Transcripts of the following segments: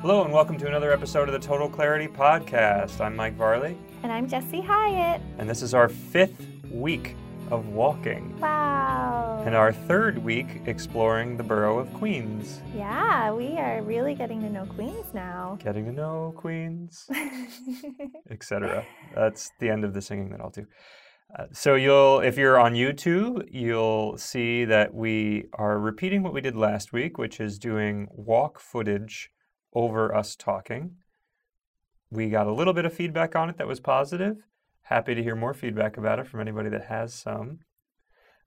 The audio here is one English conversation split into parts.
Hello, and welcome to another episode of the Total Clarity Podcast. I'm Mike Varlet, And I'm Jesse Highley. and this is our fifth week of walking, Wow. and our third week exploring the borough of Queens. Yeah, we are really getting to know Queens now. Getting to know Queens, etc. That's the end of the singing that I'll do. Uh, so you'll, if you're on YouTube, you'll see that we are repeating what we did last week, which is doing walk footage over us talking. We got a little bit of feedback on it that was positive. Happy to hear more feedback about it from anybody that has some.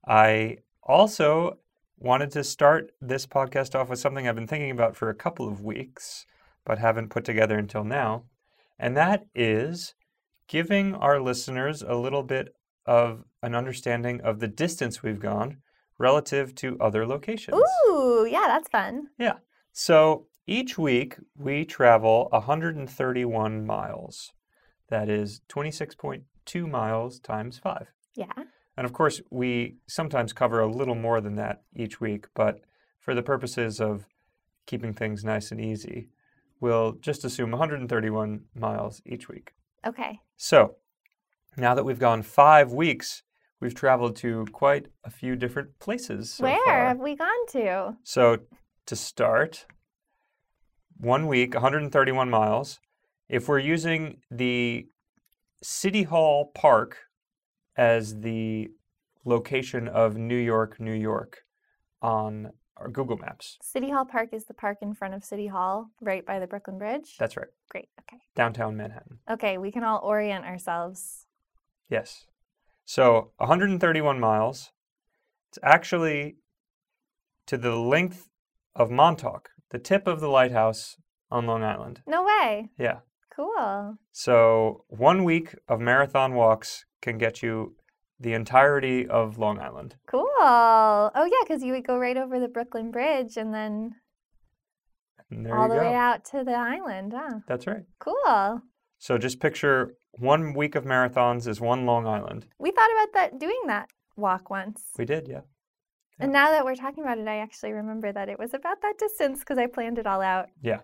I also wanted to start this podcast off with something I've been thinking about for a couple of weeks, but haven't put together until now. And that is giving our listeners a little bit of an understanding of the distance we've gone relative to other locations. Ooh, yeah, that's fun. Yeah. So each week we travel 131 miles. That is 26.2 miles times five. Yeah. And of course, we sometimes cover a little more than that each week, but for the purposes of keeping things nice and easy, we'll just assume 131 miles each week. Okay. So now that we've gone five weeks, we've traveled to quite a few different places. So Where far. have we gone to? So to start, one week, 131 miles. If we're using the City Hall Park as the location of New York, New York on our Google Maps. City Hall Park is the park in front of City Hall, right by the Brooklyn Bridge. That's right, Great. Okay. downtown Manhattan. Okay, we can all orient ourselves. Yes. So 131 miles. It's actually to the length of Montauk, the tip of the lighthouse on Long Island. No way. Yeah. Cool. So one week of marathon walks can get you the entirety of Long Island. Cool. Oh, yeah, because you would go right over the Brooklyn Bridge and then And there all the go. way out to the island. Huh. That's right. Cool. So just picture one week of marathons is one Long Island. We thought about that doing that walk once. We did, yeah. And now that we're talking about it, I actually remember that it was about that distance because I planned it all out. Yeah.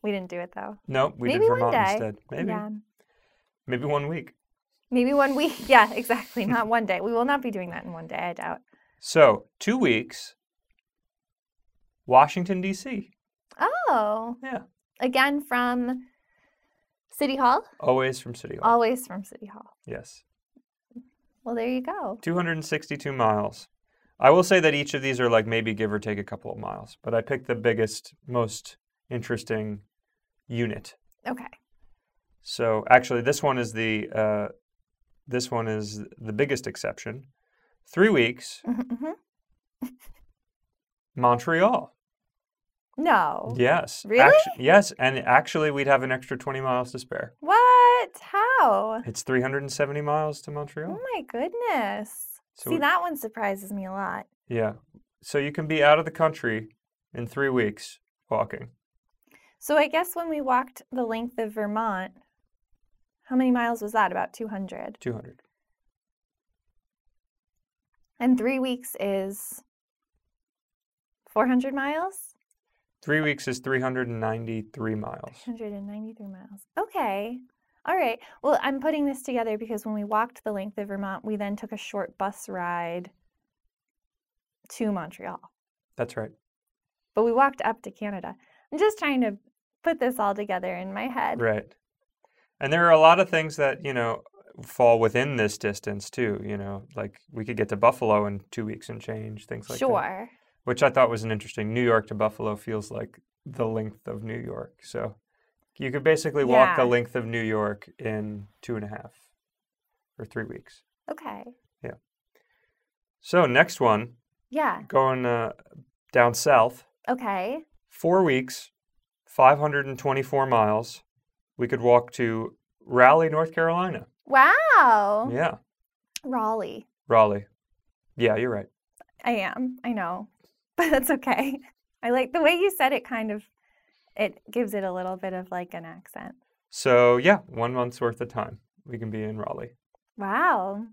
We didn't do it though. No, we Maybe did one Vermont day. instead. Maybe. Yeah. Maybe one week. Maybe one week. Yeah, exactly. Not one day. We will not be doing that in one day, I doubt. So two weeks. Washington D.C. Oh. Yeah. Again from City Hall? Always from City Hall. Always from City Hall. yes. Well, there you go. 262 miles. I will say that each of these are like maybe give or take a couple of miles, but I picked the biggest, most interesting unit. Okay. So actually, this one is the uh, this one is the biggest exception. Three weeks, hmm Montreal. No. Yes. Really? actu- yes, and actually, we'd have an extra 20 miles to spare. What? How? It's 370 miles to oh Montreal. Oh my goodness. So See, we- that one surprises me a lot. Yeah. So you can be out of the country in three weeks walking. So I guess when we walked the length of Vermont, how many miles was that? About 200. 200. And three weeks is 400 miles? Three weeks is 393 miles. 193 miles. Okay. All right. Well, I'm putting this together because when we walked the length of Vermont, we then took a short bus ride to Montreal. That's right. But we walked up to Canada. I'm just trying to put this all together in my head. Right. And there are a lot of things that, you know, fall within this distance too, you know, like we could get to Buffalo in 2 weeks and change, things like that. sure. Which I thought was an interesting. New York to Buffalo feels like the length of New York. So you could basically walk the length of New York in two and a half or three weeks. Okay. Yeah. So next one, Yeah. going uh, down south, Okay. four weeks, 524 miles. We could walk to Raleigh, North Carolina. Wow. Yeah, Raleigh. Raleigh. Yeah, you're right. I am. I know. But that's okay. I like the way you said it kind of it gives it a little bit of like an accent. So yeah, one month's worth of time we can be in Raleigh. Wow.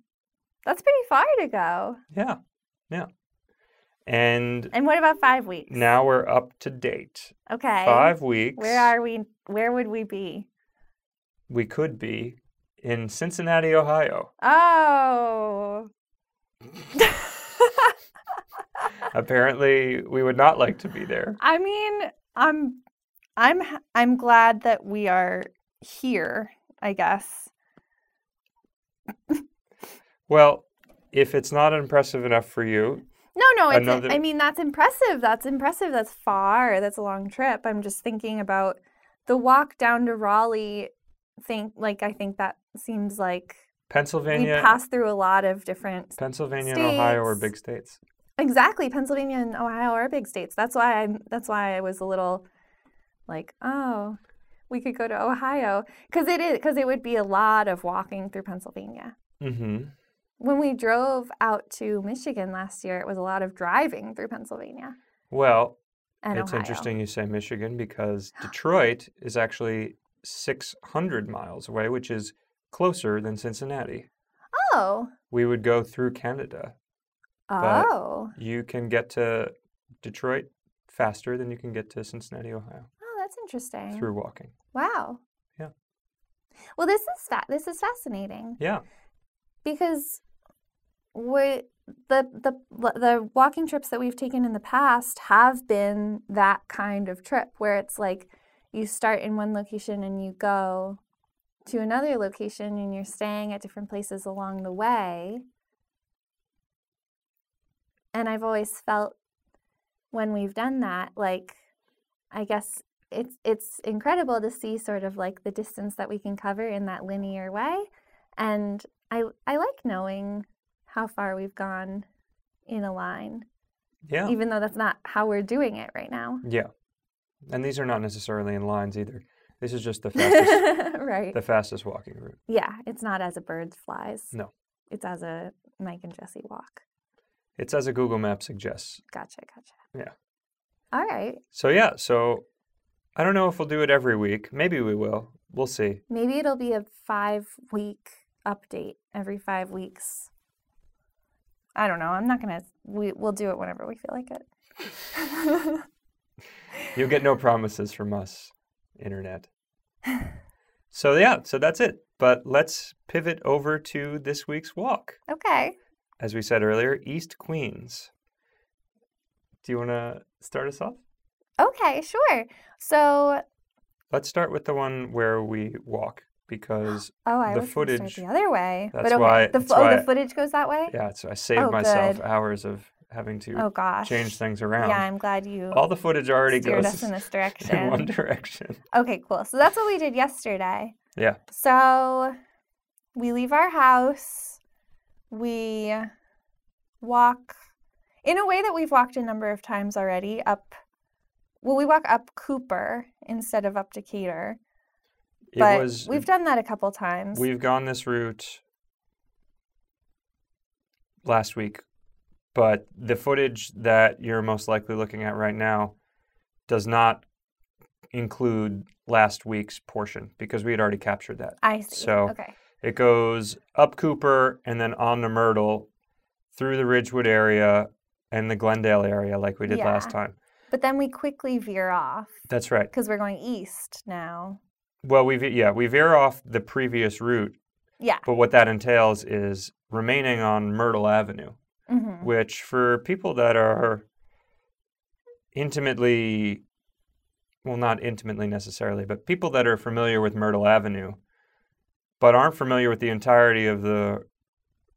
That's pretty far to go. Yeah, yeah. And And what about five weeks? now we're up to date. Okay. Five weeks. Where are we? Where would we be? we could be in Cincinnati, Ohio. Oh. Apparently, we would not like to be there. I mean, I'm I'm I'm glad that we are here, I guess. Well, if it's not impressive enough for you, No, no, it's Another- I mean, that's impressive. That's impressive. That's far. That's a long trip. I'm just thinking about the walk down to Raleigh think like I think that seems like Pennsylvania. we pass through a lot of different Pennsylvania and Ohio are big states. Exactly. Pennsylvania and Ohio are big states. That's why I'm that's why I was a little like, oh, we could go to Ohio cuz it is cuz it would be a lot of walking through Pennsylvania. Mm-hmm. When we drove out to Michigan last year, it was a lot of driving through Pennsylvania Well, it's Ohio. interesting you say Michigan because Detroit is actually 600 miles away, which is closer than Cincinnati. Oh. We would go through Canada. But- Oh. You can get to Detroit faster than you can get to Cincinnati, Ohio Oh, that's interesting. through walking. Wow. Yeah. Well, this is fa- this is fascinating. Yeah. because we the the the walking trips that we've taken in the past have been that kind of trip where it's like you start in one location and you go to another location and you're staying at different places along the way. And I've always felt when we've done that like I guess it's it's incredible to see sort of like the distance that we can cover in that linear way and I I like knowing how far we've gone in a line, Yeah. even though that's not how we're doing it right now. Yeah. And these are not necessarily in lines either. This is just the fastest right. the fastest walking route. Yeah, it's not as a bird flies. No. It's as a Mike and Jesse walk. It's as a Google map suggests. Gotcha, gotcha. Yeah. All right. So yeah, so I don't know if we'll do it every week. Maybe we will. We'll see. Maybe it'll be a five week update every five weeks. I don't know. I'm not gonna. We we'll do it whenever we feel like it. You'll get no promises from us, internet. So yeah, so that's it. But let's pivot over to this week's walk. okay. As we said earlier, East Queens. Do you want to start us off? Okay. Sure. So Let's start with the one where we walk because Oh, I The was footage- start the other way. that's but okay. why- the, that's oh, why- the footage goes that way. yeah, so I saved Oh, myself good. hours of having to Oh gosh. change things around. Yeah, I'm glad you All the footage already goes us in this direction. in one direction. okay, cool. So that's what we did yesterday. Yeah. So we leave our house. We walk in a way that we've walked a number of times already up. Well, we walk up Cooper instead of up Decatur, It but was we've done that a couple times. We've gone this route last week, but the footage that you're most likely looking at right now does not include last week's portion because we had already captured that. I see. so- okay. It goes up Cooper and then on to Myrtle through the Ridgewood area and the Glendale area like we did last time. But then we quickly veer off That's right. because we're going east now. Well, we ve- yeah, we veer off the previous route, Yeah. but what that entails is remaining on Myrtle Avenue. hmm which for people that are intimately well not intimately necessarily but people that are familiar with myrtle avenue but aren't familiar with the entirety of the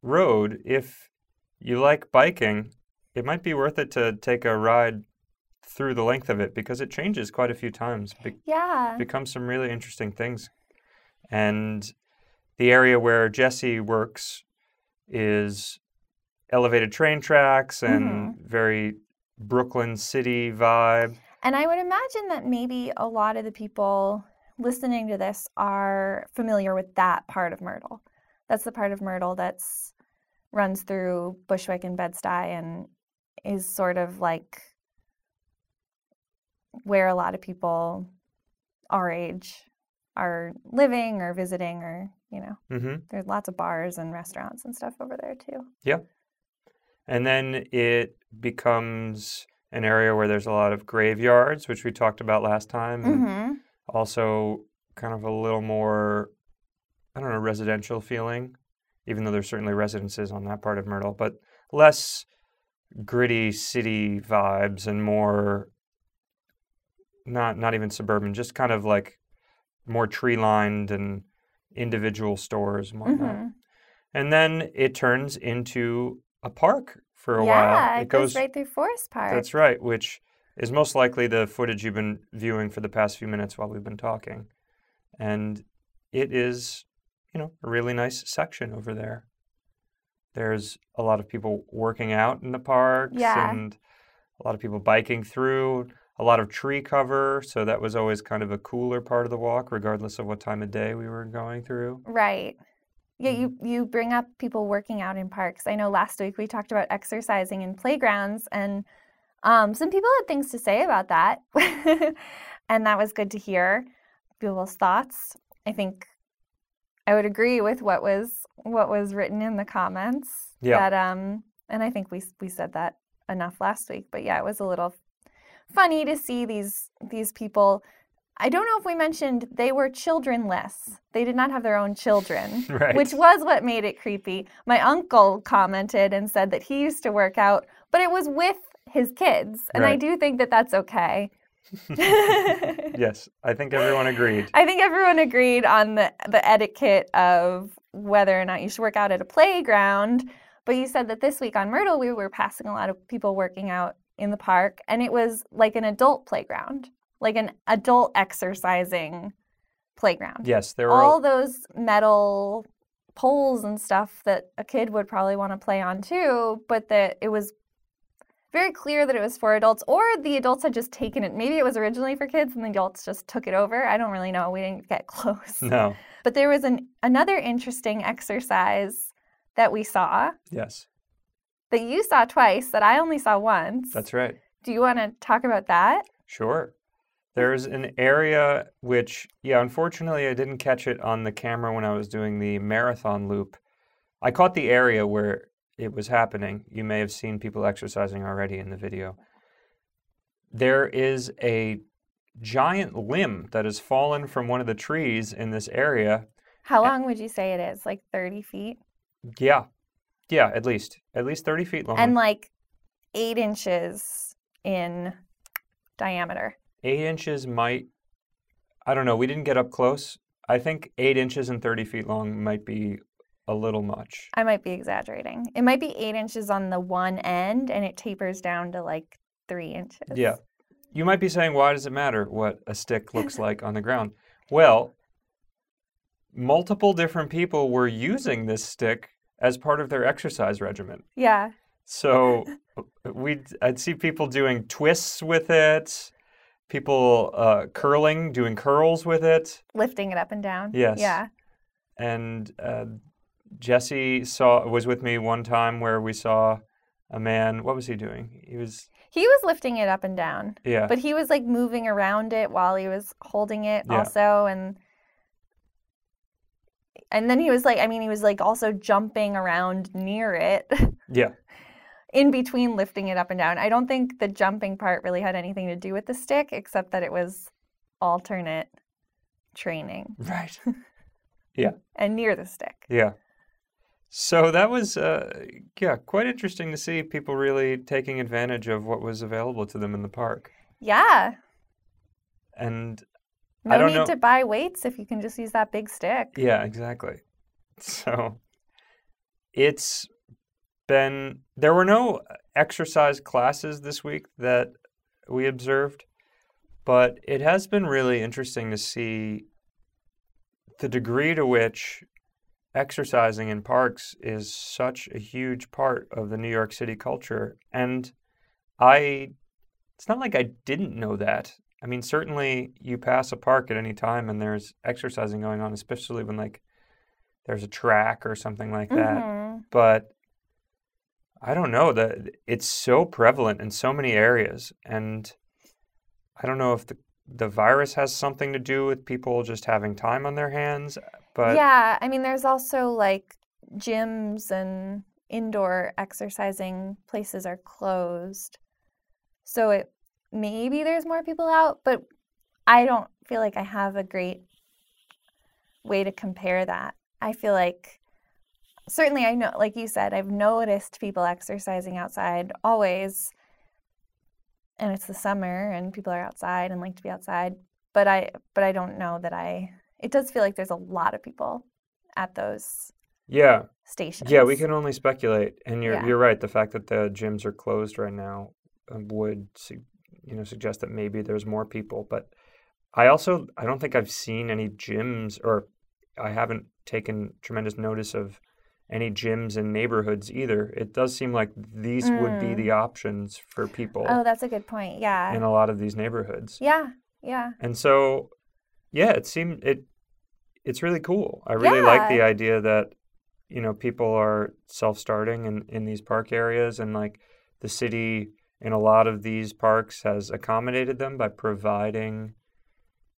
road if you like biking it might be worth it to take a ride through the length of it because it changes quite a few times be- Yeah. becomes some really interesting things and the area where jesse works is elevated train tracks and mm-hmm. very Brooklyn city vibe. And I would imagine that maybe a lot of the people listening to this are familiar with that part of Myrtle. That's the part of Myrtle that's runs through Bushwick and Bed-Stuy and is sort of like where a lot of people our age are living or visiting or you know, hmm there's lots of bars and restaurants and stuff over there too. Yeah and then it becomes an area where there's a lot of graveyards, which we talked about last time. Mm-hmm. Also, kind of a little more, I don't know, residential feeling, even though there's certainly residences on that part of Myrtle, but less gritty city vibes and more not not even suburban, just kind of like more tree lined and individual stores and whatnot. hmm And then it turns into a park for a while. yeah, while. it goes, right through Forest Park. That's right, which is most likely the footage you've been viewing for the past few minutes while we've been talking. And it is, you know, a really nice section over there. There's a lot of people working out in the parks Yeah. and a lot of people biking through, a lot of tree cover. So that was always kind of a cooler part of the walk, regardless of what time of day we were going through. Right. Yeah, you Mm-hmm. you bring up people working out in parks. I know last week we talked about exercising in playgrounds, and um, some people had things to say about that, and that was good to hear people's thoughts. I think I would agree with what was what was written in the comments. Yeah. That um, and I think we we said that enough last week, but yeah, it was a little funny to see these these people. I don't know if we mentioned they were childrenless. They did not have their own children, Right. which was what made it creepy. My uncle commented and said that he used to work out, but it was with his kids. And I do think that that's okay. yes, I think everyone agreed. I think everyone agreed on the, the etiquette of whether or not you should work out at a playground. But you said that this week on Myrtle, we were passing a lot of people working out in the park, and it was like an adult playground, like an adult exercising playground. Yes, there were. All those metal poles and stuff that a kid would probably want to play on too, but that it was very clear that it was for adults, or the adults had just taken it. Maybe it was originally for kids and the adults just took it over. I don't really know. We didn't get close. no. But there was an another interesting exercise that we saw Yes, that you saw twice that I only saw once. that's right. Do you want to talk about that? Sure. There's an area which, yeah, unfortunately, I didn't catch it on the camera when I was doing the marathon loop. I caught the area where it was happening. You may have seen people exercising already in the video. There is a giant limb that has fallen from one of the trees in this area. How long would you say it is? Like 30 feet? Yeah. Yeah, at least. At least 30 feet long. And like eight inches in diameter. eight inches might i don't know we didn't get up close i think eight inches and 30 feet long might be a little much I might be exaggerating. It might be eight inches on the one end and it tapers down to like three inches. yeah you might be saying why does it matter what a stick looks like on the ground well multiple different people were using this stick as part of their exercise regimen Yeah. so we i'd see people doing twists with it people uh, curling doing curls with it Lifting it up and down. Yes. Yeah. and uh, Jesse saw was with me one time where we saw a man. What was he doing? He was He was lifting it up and down, yeah, but he was like moving around it while he was holding it Yeah. also. And and then he was like, I mean, he was like also jumping around near it yeah, in between lifting it up and down. I don't think the jumping part really had anything to do with the stick, except that it was alternate training right, Yeah. and near the stick. yeah. So that was uh, yeah quite interesting to see people really taking advantage of what was available to them in the park. Yeah. And No I don't need know- to buy weights if you can just use that big stick. Yeah, exactly. So it's been there were no exercise classes this week that we observed, but it has been really interesting to see the degree to which exercising in parks is such a huge part of the New York City culture. And I it's not like I didn't know that. I mean, certainly you pass a park at any time and there's exercising going on, especially when like there's a track or something like that. Mhm. But I don't know that it's so prevalent in so many areas, and I don't know if the the virus has something to do with people just having time on their hands. But yeah, I mean, there's also like gyms and indoor exercising places are closed. So it maybe there's more people out, but I don't feel like I have a great way to compare that. I feel like certainly I know like you said, I've noticed people exercising outside always. And it's the summer and people are outside and like to be outside, but I but I don't know that I it does feel like there's a lot of people at those yeah, stations. yeah, we can only speculate. And you're Yeah. you're right. The fact that the gyms are closed right now uh, would you know suggest that maybe there's more people. But I also I don't think I've seen any gyms or I haven't taken tremendous notice of any gyms in neighborhoods either. It does seem like these would be Mm. the options for people Oh, that's a good point. Yeah. in a lot of these neighborhoods. Yeah. Yeah. And so, yeah, it seemed it. It's really cool. I really like the idea that you know people are self-starting in in these park areas, and like the city in a lot of these parks has accommodated them by providing,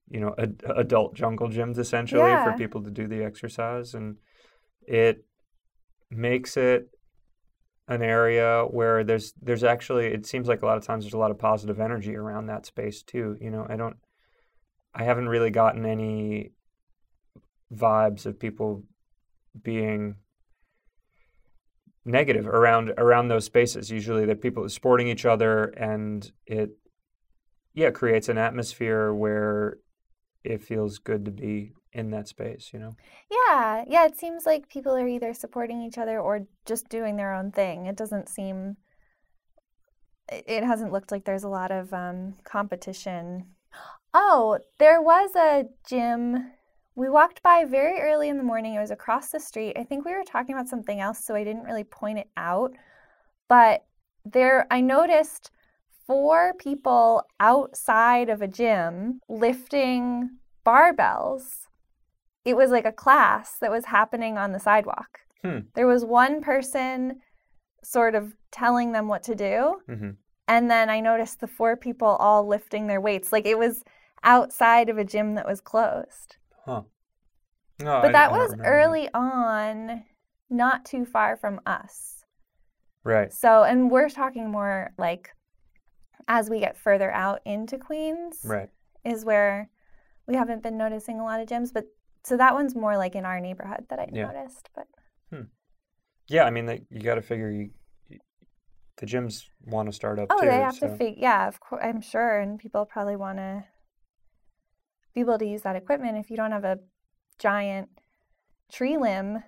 you know, ad- adult jungle gyms essentially for people to do the exercise, and it makes it an area where there's there's actually it seems like a lot of times there's a lot of positive energy around that space too you know i don't i haven't really gotten any vibes of people being negative around around those spaces usually they're people supporting each other and it yeah creates an atmosphere where it feels good to be in that space you know Yeah. Yeah. It seems like people are either supporting each other or just doing their own thing. It doesn't seem, it it hasn't looked like there's a lot of um, competition. Oh, there was a gym. We walked by very early in the morning. It was across the street. I think we were talking about something else, so I didn't really point it out. But there, I noticed four people outside of a gym lifting barbells. It was like a class that was happening on the sidewalk. Hmm. There was one person sort of telling them what to do. hmm And then I noticed the four people all lifting their weights. Like it was outside of a gym that was closed. huh no, But I- that I was early on, not too far from us. right So, and we're talking more like as we get further out into Queens, right is where we haven't been noticing a lot of gyms. But so that one's more like in our neighborhood that I Yeah. noticed. But hmm. yeah i mean like, you got to figure you- the gyms want to start up oh, too they have so. to figure, yeah, of course, I'm sure. And people probably want to be able to use that equipment. If you don't have a giant tree limb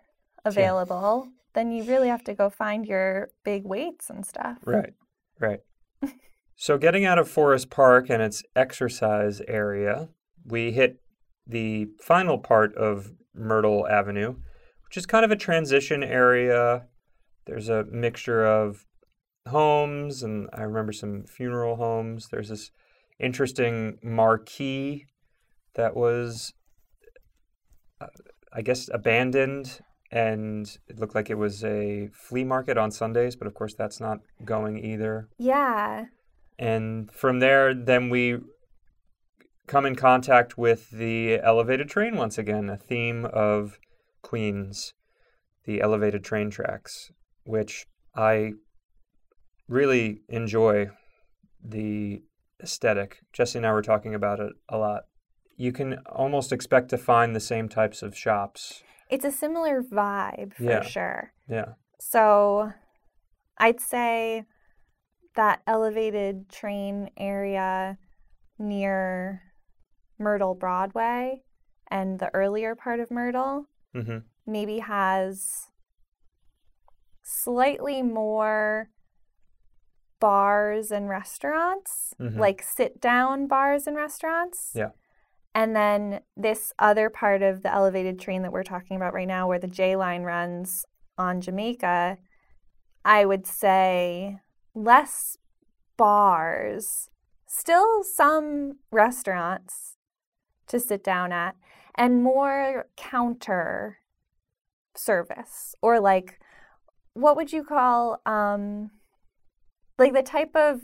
available, then you really have to go find your big weights and stuff. Right, right. so, getting out of Forest Park and its exercise area, we hit the final part of Myrtle Avenue, which is kind of a transition area. There's a mixture of homes, and I remember some funeral homes. There's this interesting marquee that was, uh, I guess, abandoned and it looked like it was a flea market on Sundays, but of course that's not going either. Yeah. And from there, then we come in contact with the elevated train once again, a theme of Queens, the elevated train tracks, which I really enjoy the aesthetic. Jesse and I were talking about it a lot. You can almost expect to find the same types of shops. It's a similar vibe for Yeah. sure. Yeah. So I'd say that elevated train area near Myrtle Broadway and the earlier part of Myrtle Mm-hmm. maybe has slightly more bars and restaurants, Mhm. like sit down bars and restaurants. Yeah. And then this other part of the elevated train that we're talking about right now, where the J line runs on Jamaica, I would say less bars, still some restaurants to sit down at, and more counter service or like what would you call um like the type of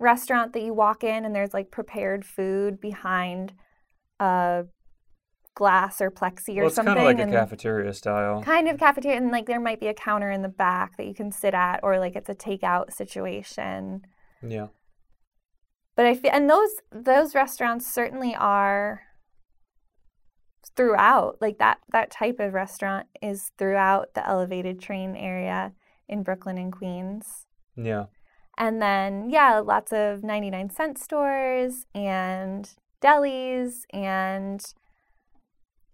restaurant that you walk in and there's like prepared food behind a glass or plexi or something. well, it's something. kind of like a cafeteria style. kind of cafeteria, and like there might be a counter in the back that you can sit at, or like it's a takeout situation. Yeah. But I feel, and those those restaurants certainly are throughout. Like that that type of restaurant is throughout the elevated train area in Brooklyn and Queens. Yeah. And then, yeah, lots of 99 cent stores and delis and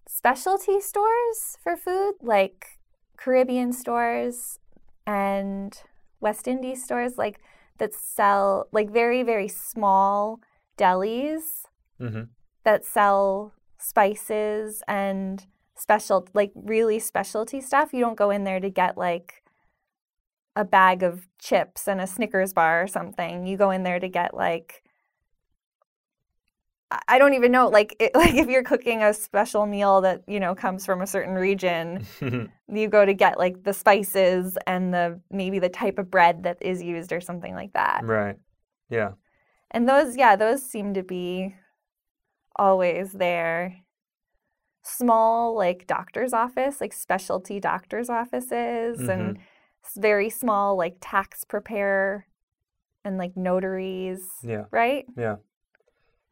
specialty stores for food, like Caribbean stores and West Indies stores, like that sell like very, very small delis hmm that sell spices and special, like really specialty stuff. You don't go in there to get like a bag of chips and a Snickers bar or something. You go in there to get like I- don't even know like it, like if you're cooking a special meal that you know comes from a certain region, you go to get like the spices and the maybe the type of bread that is used or something like that. right. Yeah. And those, yeah, those seem to be always there. Small, like doctor's office, like specialty doctor's offices, and s- very small, like tax preparer and like notaries, Yeah. right? Yeah.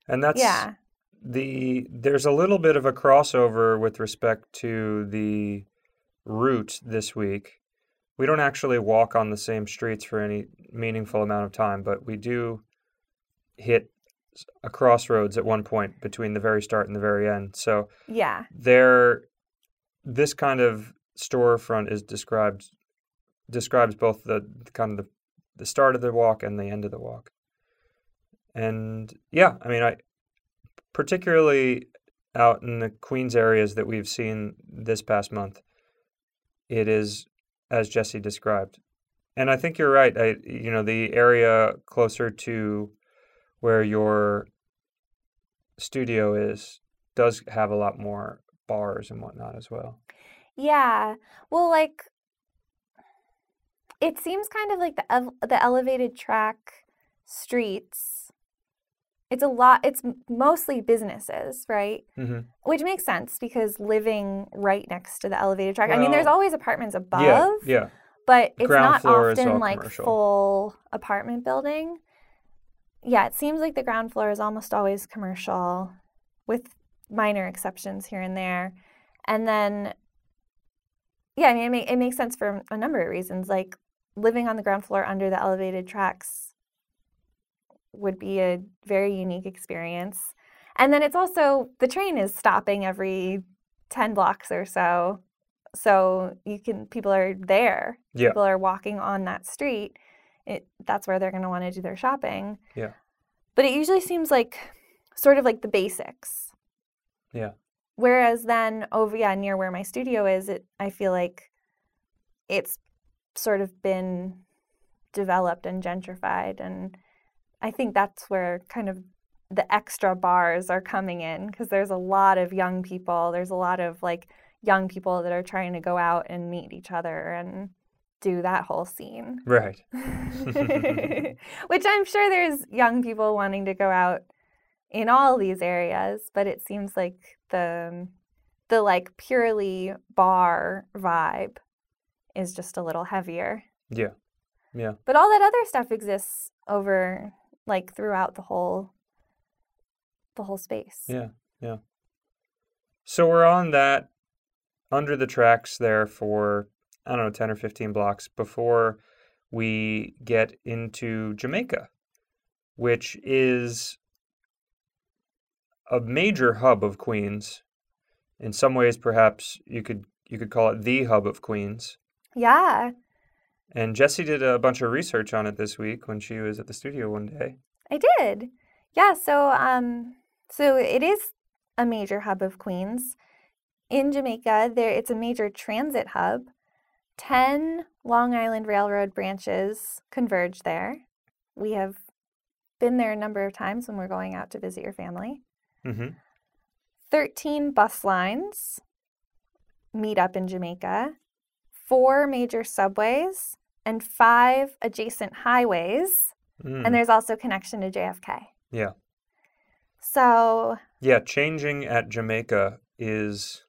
And that's yeah. the there's a little bit of a crossover with respect to the route this week. We don't actually walk on the same streets for any meaningful amount of time, but we do hit a crossroads at one point between the very start and the very end. So Yeah. there this kind of storefront is described describes both the, kind of the, the start of the walk and the end of the walk and yeah i mean i particularly out in the queens areas that we've seen this past month it is as jesse described and i think you're right I, you know the area closer to where your studio is does have a lot more bars and whatnot as well. Yeah. Well, like it seems kind of like the ev- the elevated track streets. It's a lot. It's mostly businesses, right? Mm-hmm. Which makes sense because living right next to the elevated track. I mean, there's always apartments above, Yeah, yeah, but it's ground not often like commercial. full apartment building. Yeah, it seems like the ground floor is almost always commercial, with minor exceptions here and there. And then, yeah, I mean, it, ma- it makes sense for a number of reasons. Like living on the ground floor under the elevated tracks would be a very unique experience. And then it's also the train is stopping every 10 blocks or so. So you can people are there. Yeah. People are walking on that street. It that's where they're going to want to do their shopping. Yeah. But it usually seems like sort of like the basics. Yeah. Whereas then over yeah, near where my studio is, it I feel like it's sort of been developed and gentrified and I think that's where kind of the extra bars are coming in because there's a lot of young people. There's a lot of like young people that are trying to go out and meet each other and do that whole scene. right. Which I'm sure there's young people wanting to go out in all these areas, but it seems like the the like purely bar vibe is just a little heavier. Yeah, yeah, But all that other stuff exists over like throughout the whole the whole space. yeah, yeah. So we're on that under the tracks there for I don't know ten or fifteen blocks before we get into Jamaica, which is a major hub of Queens. In some ways, perhaps you could you could call it the hub of Queens. Yeah, And Jesse did a bunch of research on it this week when she was at the studio one day. I did. Yeah, so um so it is a major hub of Queens. In Jamaica, there it's a major transit hub. 10 Long Island Railroad branches converge there. We have been there a number of times when we're going out to visit your family. Mm-hmm. 13 bus lines meet up in Jamaica, four major subways, and five adjacent highways. And there's also connection to JFK. Mm. Yeah. So, Yeah, changing at Jamaica is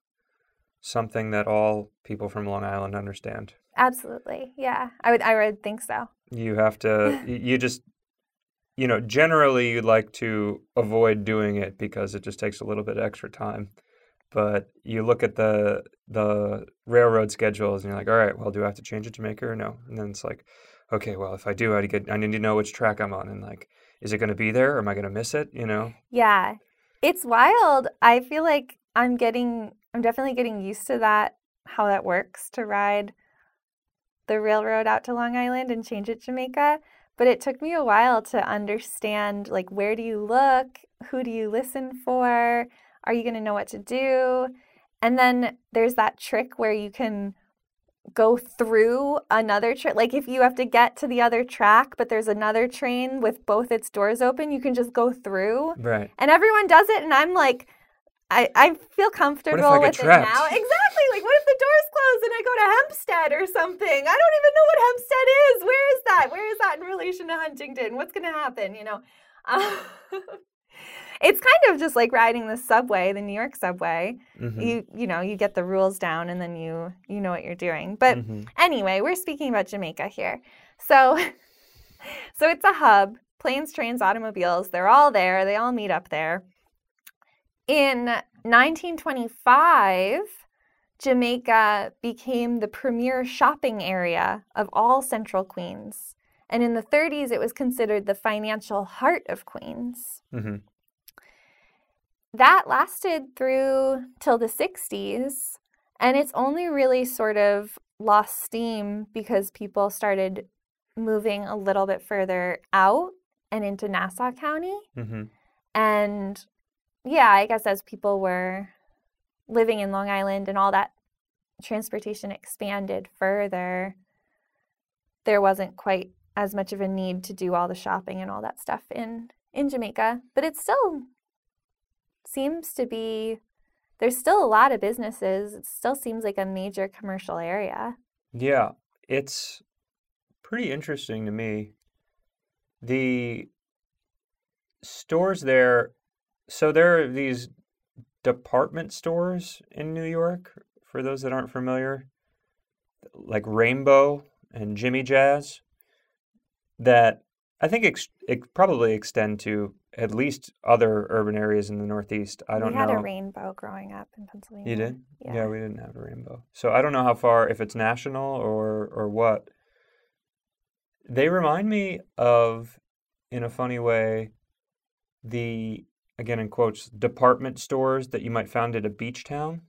something that all people from Long Island understand. Absolutely. Yeah. I would I would think so. You have to you just you know, generally you like to avoid doing it because it just takes a little bit extra time. But you look at the the railroad schedules and you're like, all right, well, do I have to change it to Jamaica or no? And then it's like, okay, well, if I do, I get I need to know which track I'm on and like, is it going to be there? Or am I going to miss it? You know? Yeah. It's wild. I feel like I'm getting I'm definitely getting used to that how that works to ride the railroad out to Long Island and change it to Jamaica. But it took me a while to understand like where do you look? Who do you listen for? Are you going to know what to do? And then there's that trick where you can go through another train. Like if you have to get to the other track, but there's another train with both its doors open, you can just go through. Right. And everyone does it, and I'm like, I, I feel comfortable I with it now. Exactly. Like, what if the doors close and I go to Hempstead or something? I don't even know what Hempstead is. Where is that? Where is that in relation to Huntington? What's going to happen? You know, um, it's kind of just like riding the subway, the New York subway. Mhm. You you know, you get the rules down, and then you you know what you're doing. But Mhm. Anyway, we're speaking about Jamaica here. So so it's a hub, planes, trains, automobiles, they're all there. They all meet up there. In 1925, Jamaica became the premier shopping area of all central Queens. And in the 30s, it was considered the financial heart of Queens. Mhm. That lasted through till the 60s, and it's only really sort of lost steam because people started moving a little bit further out and into Nassau County. Mhm. And yeah, I guess as people were living in Long Island and all that transportation expanded further, there wasn't quite as much of a need to do all the shopping and all that stuff in in Jamaica, but it's still seems to be there's still a lot of businesses. It still seems like a major commercial area. Yeah, it's pretty interesting to me. The stores there, so there are these department stores in New York, for those that aren't familiar, like Rainbow and Jimmy Jazz, that I think ex it probably extend to at least other urban areas in the Northeast. I don't know. we had know. a rainbow growing up in Pennsylvania. You did? Yeah. we didn't have a rainbow. So I don't know how far, if it's national or or what. They remind me of, in a funny way, the again in quotes department stores that you might find at a beach town.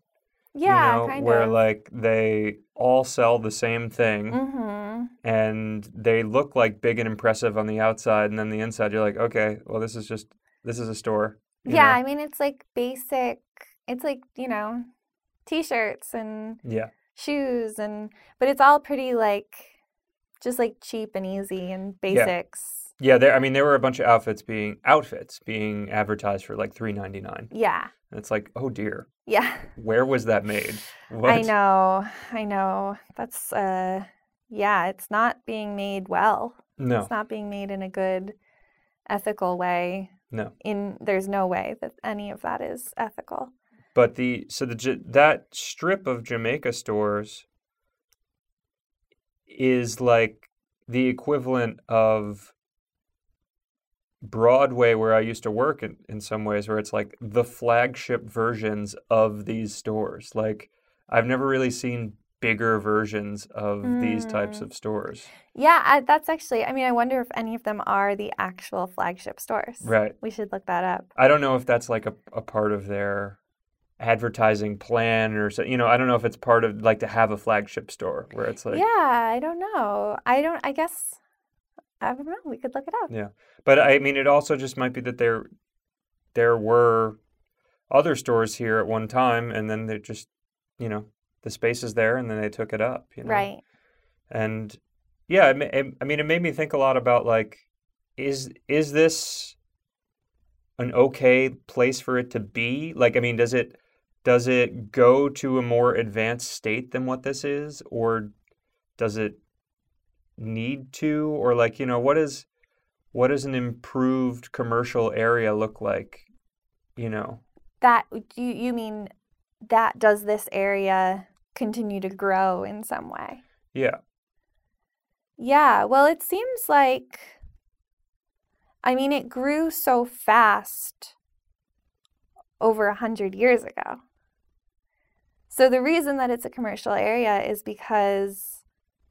Yeah, you know, where of. like they all sell the same thing mm-hmm. And they look like big and impressive on the outside, and then the inside you're like, okay, well this is just this is a store. Yeah, know? I mean it's like basic. It's like you know, t-shirts and Yeah. shoes and but it's all pretty like just like cheap and easy and basics. Yeah, there. I mean, there were a bunch of outfits being outfits being advertised for like three ninety nine. Yeah. And it's like, oh dear, Yeah. where was that made? What? I know. I know. That's uh yeah, it's not being made well. No, It's not being made in a good ethical way. no. In there's no way that any of that is ethical. But the so the that strip of Jamaica stores is like the equivalent of Broadway, where I used to work in, in some ways, where it's like the flagship versions of these stores. Like I've never really seen bigger versions of these types Mm. of stores. Yeah, I, that's actually I mean I wonder if any of them are the actual flagship stores. Right. We should look that up. I don't know if that's like a, a part of their advertising plan or so, you know, I don't know if it's part of like to have a flagship store where it's like, yeah, I don't know. I don't I guess I don't know. We could look it up. Yeah but I mean, it also just might be that there, there were other stores here at one time and then they're just, you know, the space is there and then they took it up, you know? Right. And yeah, it, it, I mean, it made me think a lot about like, is is this an okay place for it to be? Like, I mean, does it does it go to a more advanced state than what this is, or does it need to, or like, you know, what is what does an improved commercial area look like? You know, That you you mean that does this area continue to grow in some way? Yeah. Yeah, well, it seems like, I mean, it grew so fast over a hundred years ago. So the reason that it's a commercial area is because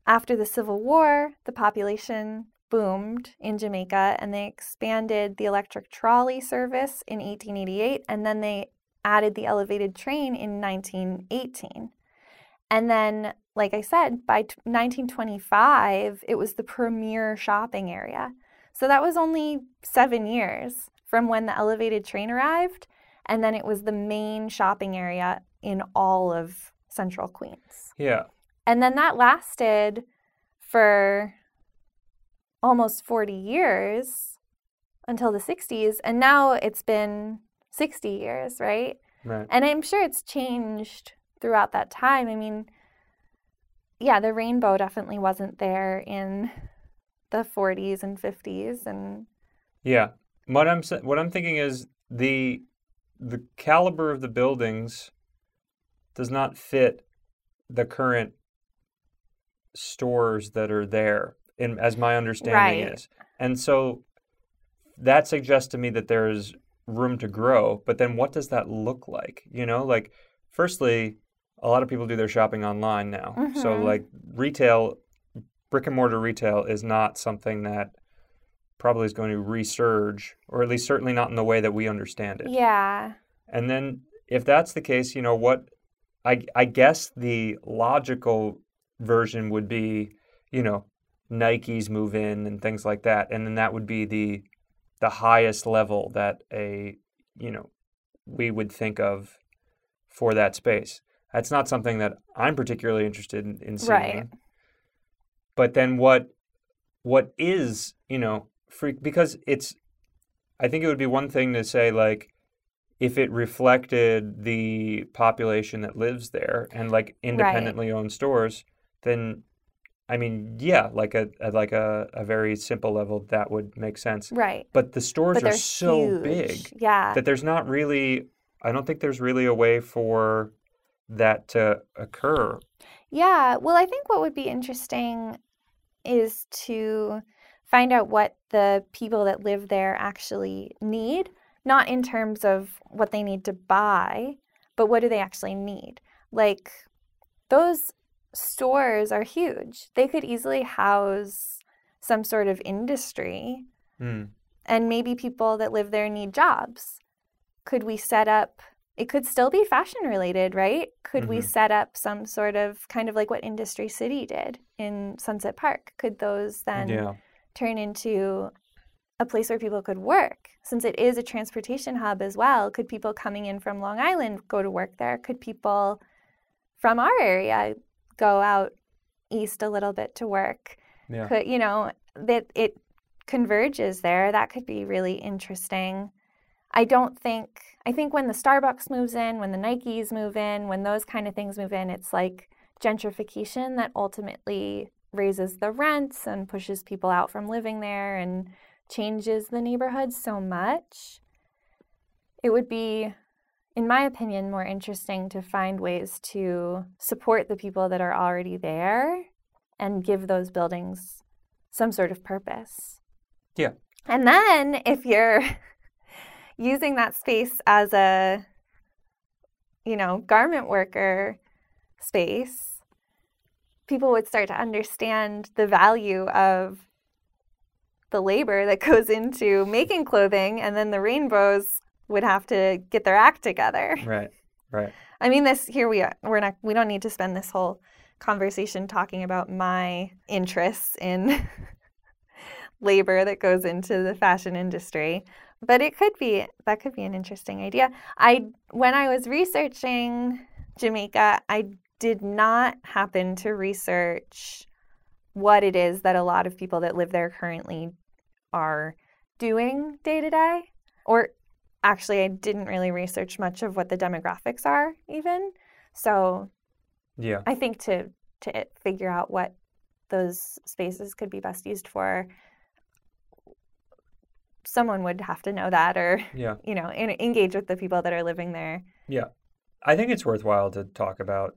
after the Civil War, the population boomed in Jamaica and they expanded the electric trolley service in 1888 and then they added the elevated train in 1918. And then, like I said, by 1925, it was the premier shopping area. So that was only seven years from when the elevated train arrived. And then it was the main shopping area in all of central Queens. Yeah. And then that lasted for almost 40 years until the 60s. And now it's been 60 years, right? Right. And I'm sure it's changed throughout that time. I mean, yeah, the rainbow definitely wasn't there in the 40s and 50s and Yeah. What I'm what I'm thinking is the the caliber of the buildings does not fit the current stores that are there in as my understanding Right. is. And so that suggests to me that there's room to grow, but then what does that look like? You know, like firstly, a lot of people do their shopping online now. So Mhm. like retail brick and mortar retail is not something that probably is going to resurge, or at least certainly not in the way that we understand it. yeah. And then if that's the case, you know what I I guess the logical version would be, you know, Nikes move in and things like that. And then that would be the the highest level that a, you know, we would think of for that space. That's not something that I'm particularly interested in, in seeing. Right. But then what what is, you know, free because it's I think it would be one thing to say like if it reflected the population that lives there and like independently owned stores, then I mean, yeah, like a, a like a, a very simple level that would make sense. Right. But the stores But are so huge. big Yeah. that there's not really I don't think there's really a way for that to occur. Yeah, well, I think what would be interesting is to find out what the people that live there actually need, not in terms of what they need to buy, but what do they actually need? Like, those stores are huge. They could easily house some sort of industry, Mm. and maybe people that live there need jobs. Could we set up? It could still be fashion related, right? Could we Mhm. set up some sort of kind of like what Industry City did in Sunset Park? Could those then Yeah. turn into a place where people could work? Since it is a transportation hub as well, could people coming in from Long Island go to work there? Could people from our area go out east a little bit to work? Yeah. Could you know that it converges there? That could be really interesting. I don't think I think when the Starbucks moves in, when the Nikes move in, when those kind of things move in, it's like gentrification that ultimately raises the rents and pushes people out from living there and changes the neighborhood so much. It would be, in my opinion, more interesting to find ways to support the people that are already there and give those buildings some sort of purpose. Yeah. And then if you're using that space as a you know, garment worker space, people would start to understand the value of the labor that goes into making clothing and then the rainbows would have to get their act together. Right. Right. I mean this here we are we're not we don't need to spend this whole conversation talking about my interests in labor that goes into the fashion industry but it could be that could be an interesting idea i when i was researching jamaica i did not happen to research what it is that a lot of people that live there currently are doing day to day or actually i didn't really research much of what the demographics are even so Yeah. I think to to figure out what those spaces could be best used for, someone would have to know that, or Yeah. you know, en- engage with the people that are living there. Yeah. I think it's worthwhile to talk about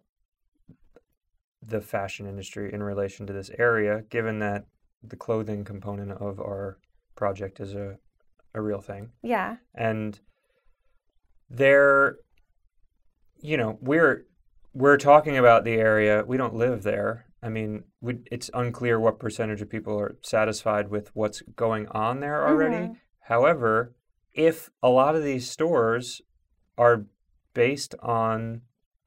the fashion industry in relation to this area, given that the clothing component of our project is a, a real thing. Yeah. And there, you know, we're we're talking about the area. We don't live there. I mean, we, it's unclear what percentage of people are satisfied with what's going on there already. Mhm. However, if a lot of these stores are based on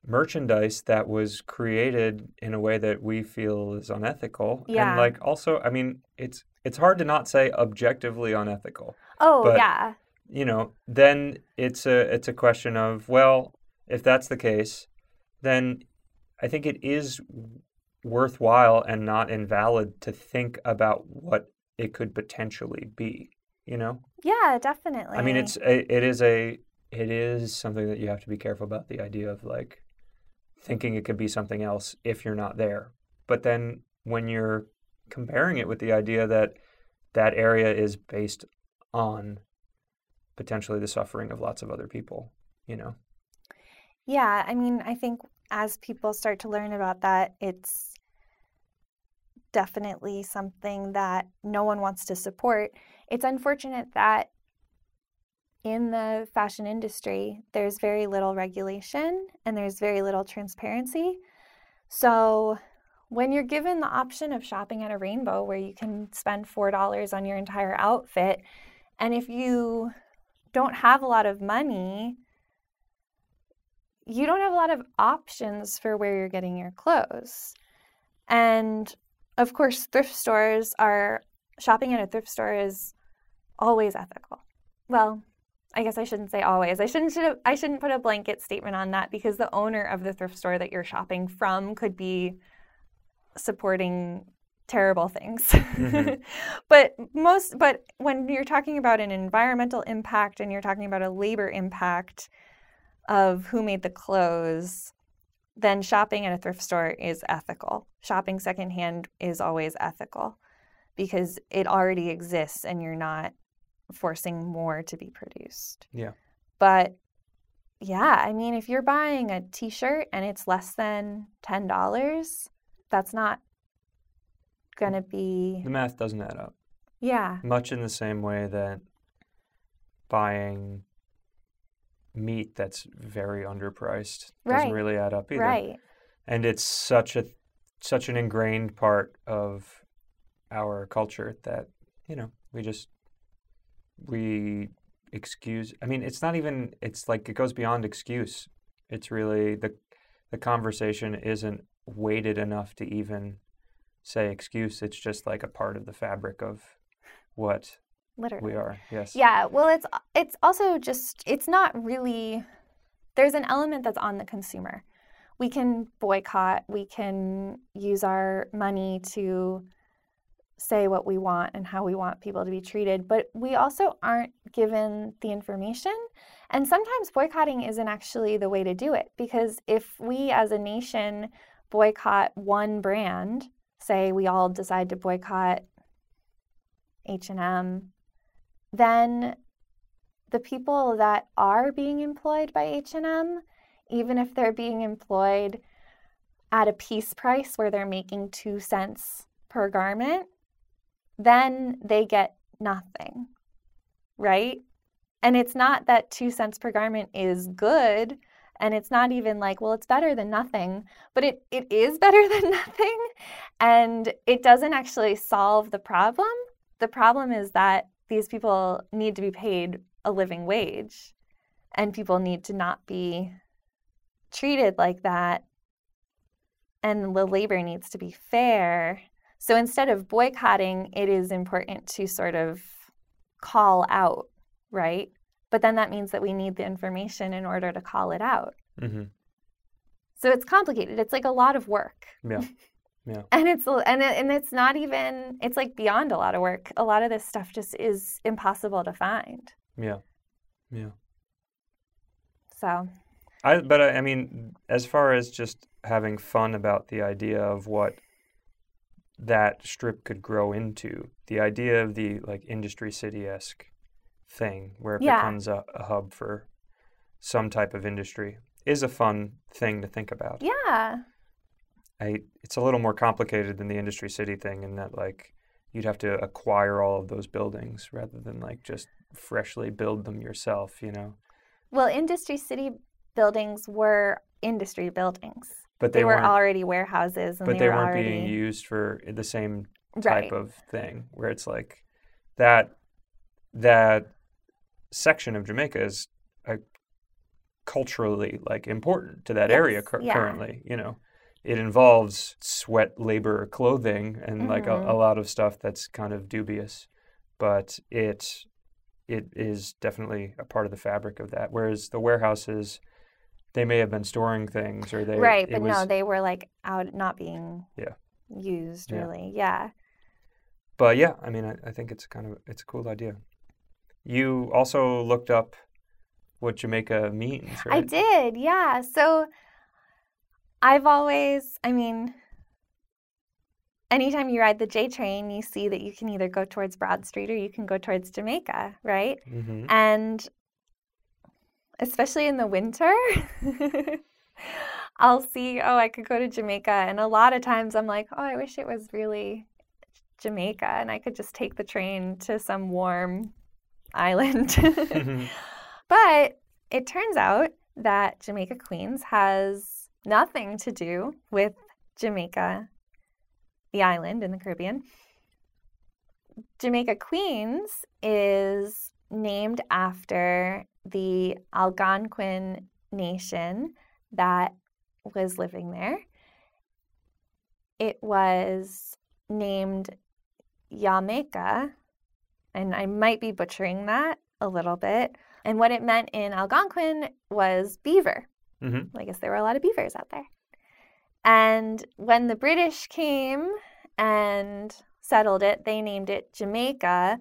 merchandise that was created in a way that we feel is unethical Yeah. and like also i mean it's it's hard to not say objectively unethical Oh, But- yeah. you know then it's a it's a question of well if that's the case then i think it is worthwhile and not invalid to think about what it could potentially be you know Yeah, definitely. I mean, it's a, it is a it is something that you have to be careful about. The idea of like thinking it could be something else if you're not there, but then when you're comparing it with the idea that that area is based on potentially the suffering of lots of other people, you know. Yeah, I mean, I think as people start to learn about that, it's definitely something that no one wants to support. It's unfortunate that in the fashion industry, there's very little regulation and there's very little transparency. So, when you're given the option of shopping at a rainbow where you can spend $4 on your entire outfit, and if you don't have a lot of money, you don't have a lot of options for where you're getting your clothes. And of course, thrift stores are shopping at a thrift store is always ethical. Well, I guess I shouldn't say always. I shouldn't should I shouldn't put a blanket statement on that because the owner of the thrift store that you're shopping from could be supporting terrible things. Mhm. but most but when you're talking about an environmental impact and you're talking about a labor impact of who made the clothes, then shopping at a thrift store is ethical. Shopping secondhand is always ethical because it already exists and you're not forcing more to be produced. Yeah. But yeah, I mean, if you're buying a t shirt and it's less than $10, that's not going to be, The math doesn't add up. yeah, Much in the same way that buying meat that's very underpriced doesn't really add up either. right. and it's such a such an ingrained part of our culture that you know we just we excuse i mean it's not even it's like it goes beyond excuse it's really the the conversation isn't weighted enough to even say excuse it's just like a part of the fabric of what Literally. we are yes Yeah, well it's it's also just it's not really there's an element that's on the consumer. We can boycott, we can use our money to say what we want and how we want people to be treated, but we also aren't given the information. And sometimes boycotting isn't actually the way to do it because if we as a nation boycott one brand, say we all decide to boycott H&M then the people that are being employed by H&M, even if they're being employed at a piece price where they're making 2 cents per garment, then they get nothing. Right? And it's not that 2 cents per garment is good and it's not even like, well, it's better than nothing, but it, it is better than nothing. And it doesn't actually solve the problem. The problem is that these people need to be paid a living wage and people need to not be treated like that and the labor needs to be fair. So instead of boycotting it is important to sort of call out right? But then that means that we need the information in order to call it out. Hmm so it's complicated. It's like a lot of work. Yeah yeah and it's and it, and it's not even it's like beyond a lot of work a lot of this stuff just is impossible to find yeah yeah so I, but I, I mean, as far as just having fun about the idea of what that strip could grow into, the idea of the like industry city esque thing where it Yeah. becomes a, a hub for some type of industry is a fun thing to think about. Yeah. I, it's a little more complicated than the industry city thing in that like you'd have to acquire all of those buildings rather than like just freshly build them yourself, you know. Well, Industry City buildings were industry buildings. But They, they, were already warehouses and but they, they were weren't already being used for the same right. type of thing where it's like that that section of Jamaica is uh, culturally like important to that area Yes, cur- yeah. currently you know it involves sweat labor clothing and like a, a Mhm. lot of stuff that's kind of dubious but it it is definitely a part of the fabric of that whereas the warehouses they may have been storing things or they right, but was, no, they were like out not being Yeah. used Yeah. really. Yeah. But yeah, I mean, I, I think it's kind of it's a cool idea. You also looked up what Jamaica means, right? I did, yeah. So I've always, I mean, anytime you ride the J train, you see that you can either go towards Broad Street or you can go towards Jamaica, right? hmm And especially in the winter, I'll see, oh, I could go to Jamaica. And a lot of times I'm like, oh, I wish it was really Jamaica and I could just take the train to some warm island. But it turns out that Jamaica Queens has nothing to do with Jamaica, the island in the Caribbean. Jamaica Queens is named after the Algonquin nation that was living there. It was named Yamaica, and I might be butchering that a little bit. And what it meant in Algonquin was beaver. Hmm I guess there were a lot of beavers out there. And when the British came and settled it, they named it Jamaica.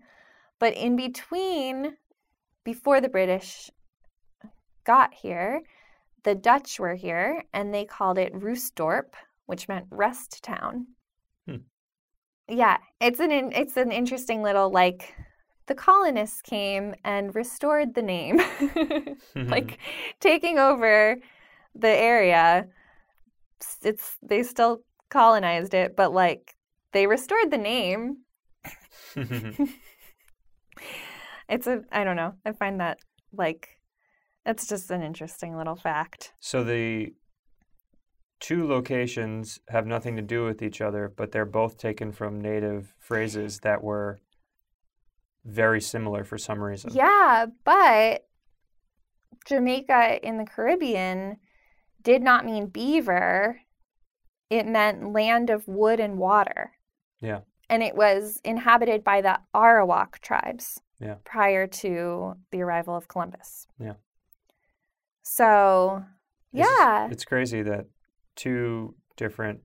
But in between, before the British got here, the Dutch were here and they called it Rustdorp, which meant rest town. Hmm. Yeah, it's an in- it's an interesting little like the colonists came and restored the name. Mm-hmm. like taking over the area. It's they still colonized it but like they restored the name. It's a i don't know. I find that like that's just an interesting little fact. So the two locations have nothing to do with each other, but they're both taken from native phrases that were very similar for some reason. yeah but jamaica in the caribbean did not mean beaver it meant land of wood and water Yeah. and it was inhabited by the Arawak tribes Yeah. prior to the arrival of Columbus. Yeah. So, It's- yeah, It's crazy that two different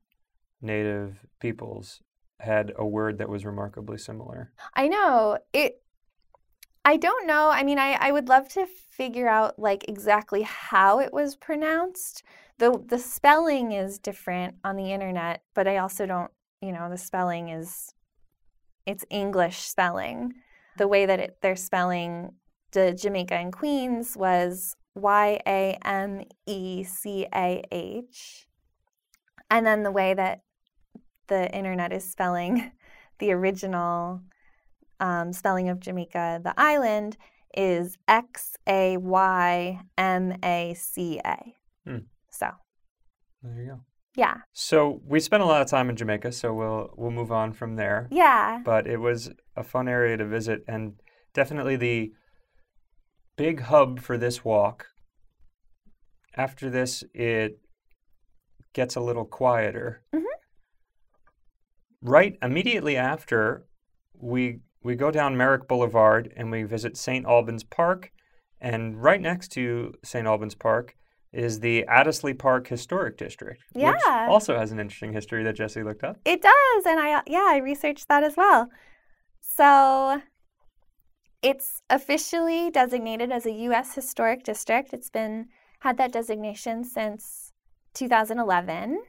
native peoples had a word that was remarkably similar. I know it. I don't know. I mean, I, I would love to figure out like exactly how it was pronounced. The the spelling is different on the internet, but I also don't, you know, the spelling is it's English spelling. The way that it, they're spelling the Jamaica and Queens was Y A M E C A H. And then the way that the internet is spelling the original um, spelling of Jamaica, the island, is X A Y M A C A. Hmm. So, There you go. yeah. So we spent a lot of time in Jamaica, so we'll we'll move on from there. Yeah. But it was a fun area to visit and definitely the big hub for this walk. After this, it gets a little quieter. Mhm. Right immediately after, we we go down Merrick Boulevard and we visit St. Albans Park, and right next to St. Albans Park is the Addisleigh Park Historic District, which Yeah. also has an interesting history that Jesse looked up. It does, and I yeah, I researched that as well. So it's officially designated as a US historic district. It's been had that designation since 2011.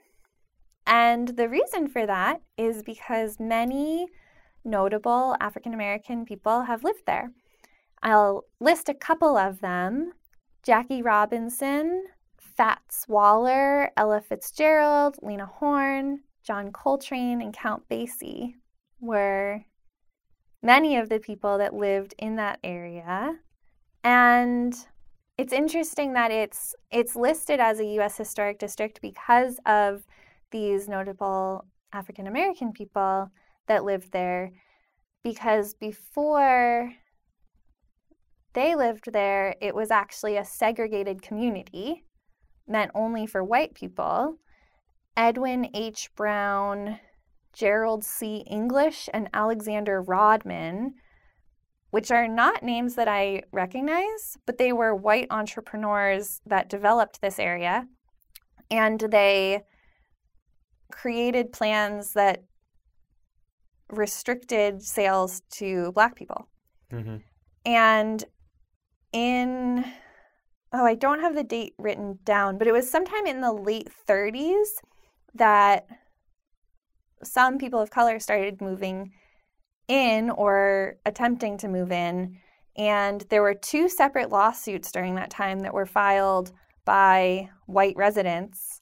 And the reason for that is because many notable African American people have lived there. I'll list a couple of them. Jackie Robinson Fats Waller, Ella Fitzgerald, Lena Horne, John Coltrane, and Count Basie were many of the people that lived in that area. And it's interesting that it's it's listed as a US historic district because of these notable African American people that lived there because before they lived there, it was actually a segregated community meant only for white people. Edwin H. Brown, Gerald C. English, and Alexander Rodman, which are not names that I recognize, but they were white entrepreneurs that developed this area. And they created plans that restricted sales to black people. Mm-hmm. And in, oh, I don't have the date written down, but it was sometime in the late 30s that some people of color started moving in or attempting to move in. And there were two separate lawsuits during that time that were filed by white residents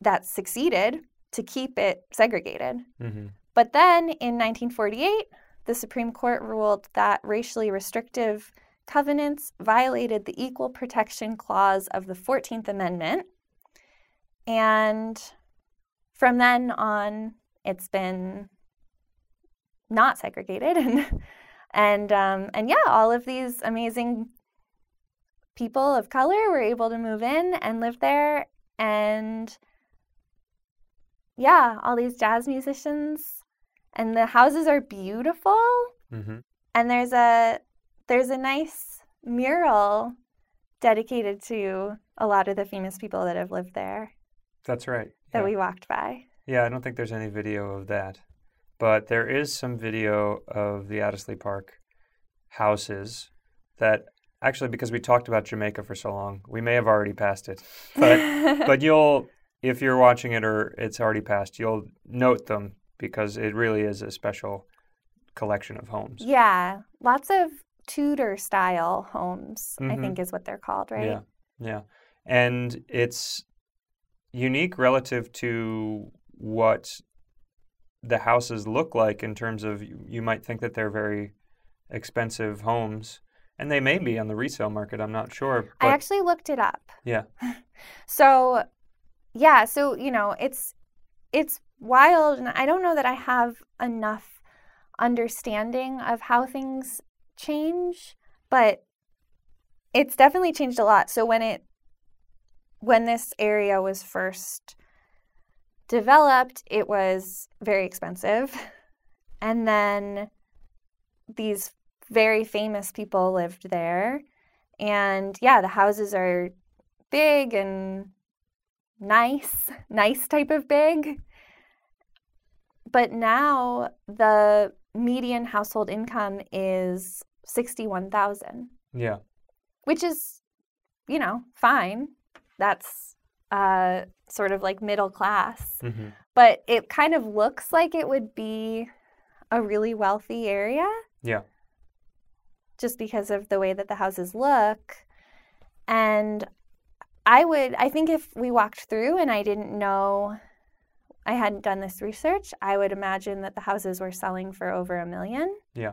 that succeeded to keep it segregated. Mm-hmm. But then in 1948, the Supreme Court ruled that racially restrictive covenants violated the Equal Protection Clause of the 14th Amendment. And from then on, it's been not segregated and and um, and yeah, all of these amazing people of color were able to move in and live there and yeah, all these jazz musicians and the houses are beautiful Mm-hmm. and there's a there's a nice mural dedicated to a lot of the famous people that have lived there That's right. that yeah. we walked by. Yeah, I don't think there's any video of that. But there is some video of the Addisleigh Park houses that actually because we talked about Jamaica for so long, we may have already passed it. But but you'll if you're watching it or it's already passed, you'll note them because it really is a special collection of homes. yeah, lots of Tudor style homes, I Mhm. think is what they're called, right? Yeah. Yeah. And it's unique relative to what the houses look like in terms of you, you might think that they're very expensive homes and they may be on the resale market, I'm not sure. I actually looked it up. yeah. So, yeah, so you know, it's it's wild and I don't know that I have enough understanding of how things change, but it's definitely changed a lot. So when it when this area was first developed, it was very expensive. And then these very famous people lived there. And yeah, the houses are big and nice, nice type of big. But now the median household income is 61,000, Yeah. which is, you know, fine. That's uh, sort of like middle class. hmm But it kind of looks like it would be a really wealthy area Yeah. just because of the way that the houses look. And I would, I think if we walked through and I didn't know, I hadn't done this research, I would imagine that the houses were selling for over a million. Yeah.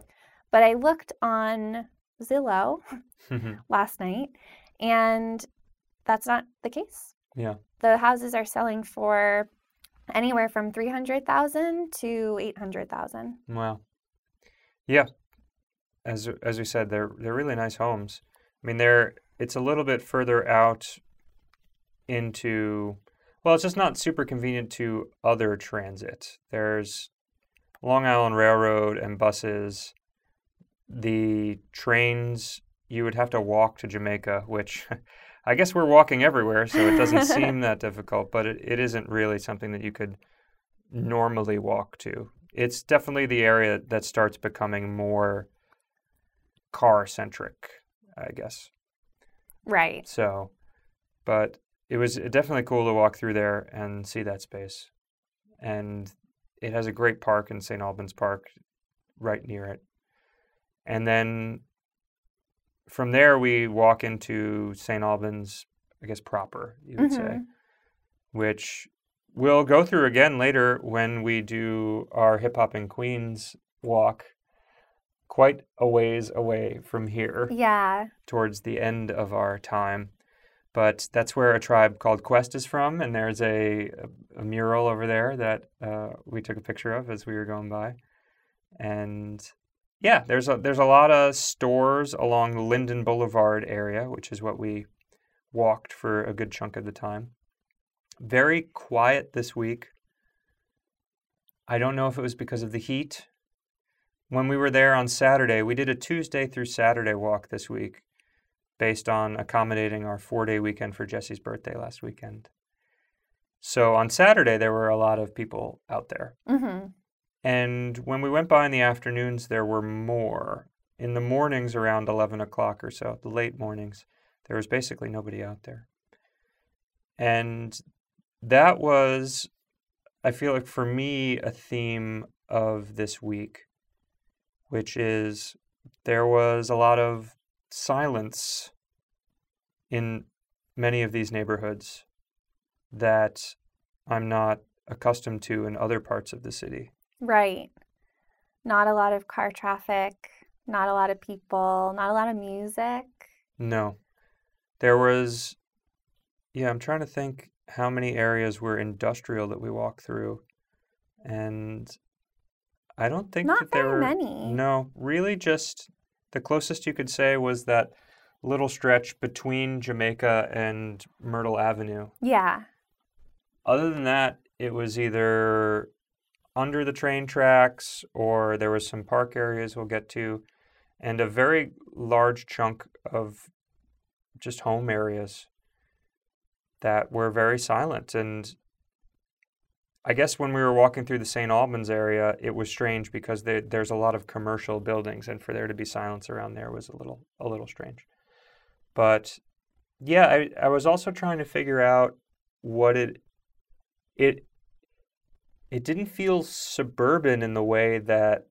But I looked on Zillow hmm last night and that's not the case. Yeah. The houses are selling for anywhere from 300,000 to 800,000. Wow. Yeah. As as we said, they're they're really nice homes. I mean, they're it's a little bit further out into well, it's just not super convenient to other transit. There's Long Island Railroad and buses. The trains you would have to walk to Jamaica, which I guess we're walking everywhere, so it doesn't seem that difficult, but it, it isn't really something that you could normally walk to. It's definitely the area that starts becoming more car centric, I guess. Right. So, but it was definitely cool to walk through there and see that space. And it has a great park in St. Albans Park right near it. And then from there, we walk into St. Albans I guess, proper, you would say, Mhm. which we'll go through again later when we do our Hip Hop in Queens walk quite a ways away from here Yeah. towards the end of our time. But that's where a tribe called Quest is from, and there's a, a, mural over there that uh, we took a picture of as we were going by. And yeah, there's a there's a lot of stores along the Linden Boulevard area, which is what we walked for a good chunk of the time. Very quiet this week. I don't know if it was because of the heat. When we were there on Saturday, we did a Tuesday through Saturday walk this week based on accommodating our four day weekend for Jesse's birthday last weekend. So on Saturday, there were a lot of people out there. hmm And when we went by in the afternoons, there were more. In the mornings, around 11 o'clock or so, the late mornings, there was basically nobody out there. And that was, I feel like for me, a theme of this week, which is there was a lot of silence in many of these neighborhoods that I'm not accustomed to in other parts of the city. Right. Not a lot of car traffic, not a lot of people, not a lot of music. No. There was, yeah, I'm trying to think how many areas were industrial that we walked through. And I don't think Not that there very were, many. no, really just the closest you could say was that little stretch between Jamaica and Myrtle Avenue. Yeah. Other than that, it was either under the train tracks or there was some park areas we'll get to and a very large chunk of just home areas that were very silent and I guess when we were walking through the St. Albans area, it was strange because there, there's a lot of commercial buildings, and for there to be silence around there was a little a little strange. But yeah, I, I was also trying to figure out what it it it didn't feel suburban in the way that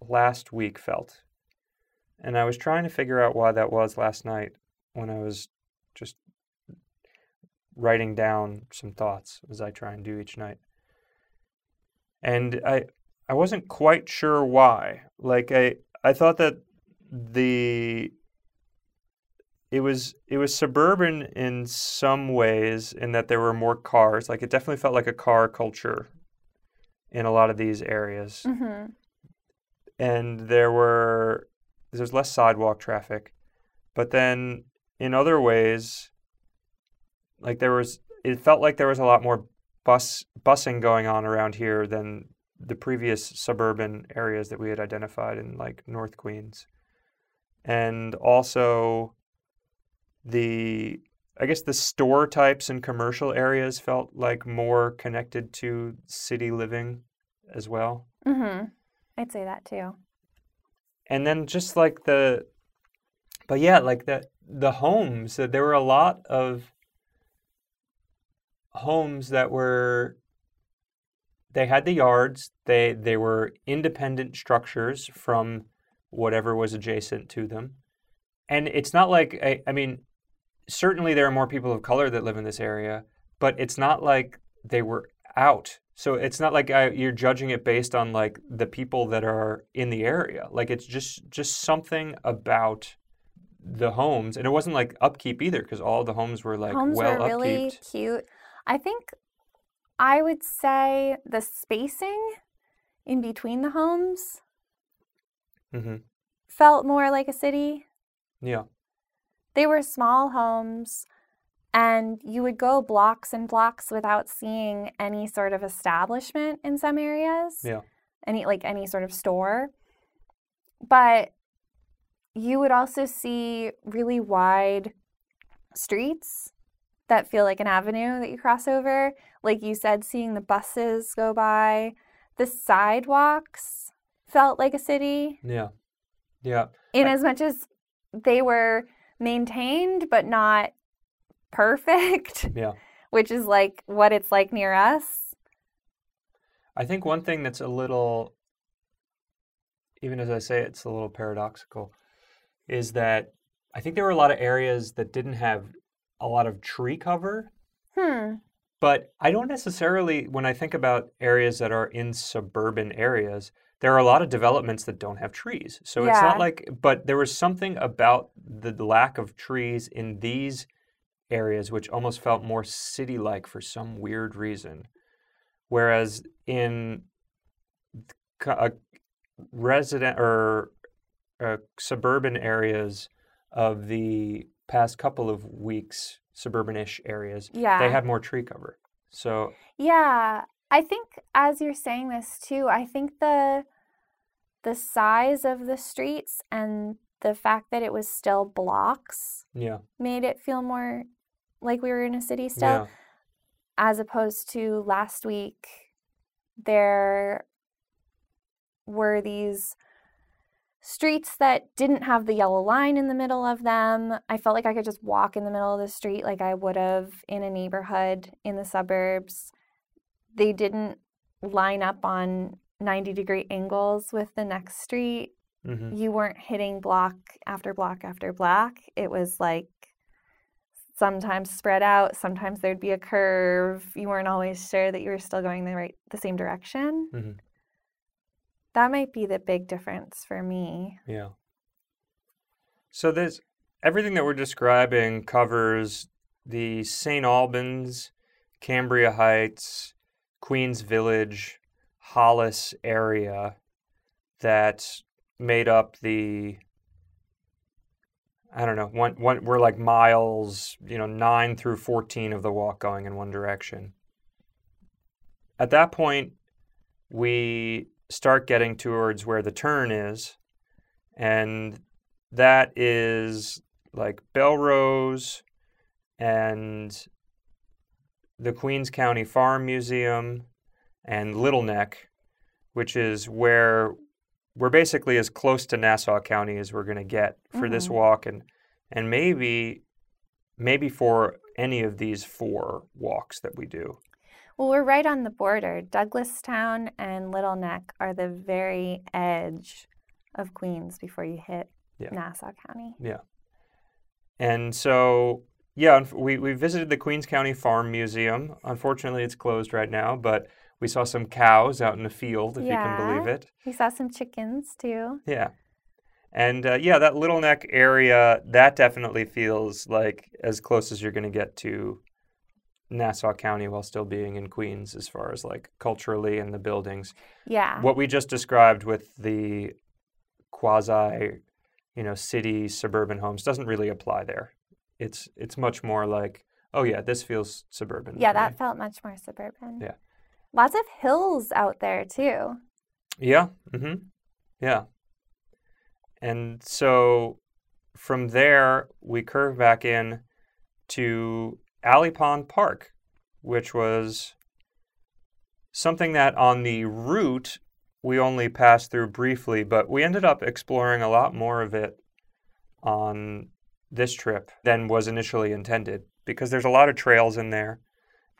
last week felt. And I was trying to figure out why that was last night when I was writing down some thoughts as I try and do each night. And I I wasn't quite sure why. Like I I thought that the it was it was suburban in some ways in that there were more cars. Like it definitely felt like a car culture in a lot of these areas. hmm And there were there's less sidewalk traffic. But then in other ways like there was it felt like there was a lot more bus busing going on around here than the previous suburban areas that we had identified in like North Queens. And also the I guess the store types and commercial areas felt like more connected to city living as well. hmm I'd say that too. And then just like the but yeah, like the the homes, that there were a lot of homes that were they had the yards, they they were independent structures from whatever was adjacent to them. And it's not like I, I mean, certainly there are more people of color that live in this area, but it's not like they were out. So it's not like I, you're judging it based on like the people that are in the area. Like it's just just something about the homes, and it wasn't like upkeep either, because all the homes were like Homes well were really upkeeped. cute. I think I would say the spacing in between the homes hmm felt more like a city. Yeah, They were small homes, and you would go blocks and blocks without seeing any sort of establishment in some areas. Yeah. Any like any sort of store. But you would also see really wide streets that feel like an avenue that you cross over. Like you said, seeing the buses go by. The sidewalks felt like a city yeah, yeah. in I- as much as they were maintained but not perfect, Yeah. which is like what it's like near us. I think one thing that's a little, even as I say it's a little paradoxical, is that I think there were a lot of areas that didn't have a lot of tree cover. Hmm. But I don't necessarily, when I think about areas that are in suburban areas, there are a lot of developments that don't have trees. So it's not like, but there was something about the lack of trees in these areas which almost felt more city like for some weird reason. Whereas in c- uh, resident or uh, suburban areas of the past couple of weeks, suburban-ish areas, Yeah. they had more tree cover. So Yeah, I think as you're saying this too, I think the the size of the streets and the fact that it was still blocks yeah, made it feel more like we were in a city still, yeah, as opposed to last week. There were these streets that didn't have the yellow line in the middle of them. I felt like I could just walk in the middle of the street like I would have in a neighborhood in the suburbs. They didn't line up on 90 degree angles with the next street. hmm You weren't hitting block after block after block. It was like sometimes spread out, sometimes there'd be a curve. You weren't always sure that you were still going the right the same direction. Mhm. That might be the big difference for me. yeah. So there's everything that we're describing covers the St. Albans, Cambria Heights, Queens Village, Hollis area that made up the I don't know, one, one, we're like miles, you know, 9 through 14 of the walk going in one direction. At that point, we start getting towards where the turn is, and that is like Bellerose and the Queens County Farm Museum and Little Neck, which is where we're basically as close to Nassau County as we're going to get for this Mhm. walk, and and maybe maybe for any of these four walks that we do. Well, we're right on the border. Douglastown and Little Neck are the very edge of Queens before you hit Yeah. Nassau County. Yeah. And so, yeah, we, we visited the Queens County Farm Museum. Unfortunately, it's closed right now, but we saw some cows out in the field, if you can believe it. We saw some chickens too. Yeah. And uh, yeah, that Little Neck area, that definitely feels like as close as you're going to get to Nassau County while still being in Queens, as far as like culturally and the buildings. Yeah. What we just described with the quasi, you know, city suburban homes doesn't really apply there. It's it's much more like, oh yeah, this feels suburban. yeah, to me." that felt much more suburban. Yeah. Lots of hills out there too. Yeah. Mm-hmm. Yeah. And so from there, we curve back in to Alley Pond Park, which was something that on the route we only passed through briefly, but we ended up exploring a lot more of it on this trip than was initially intended because there's a lot of trails in there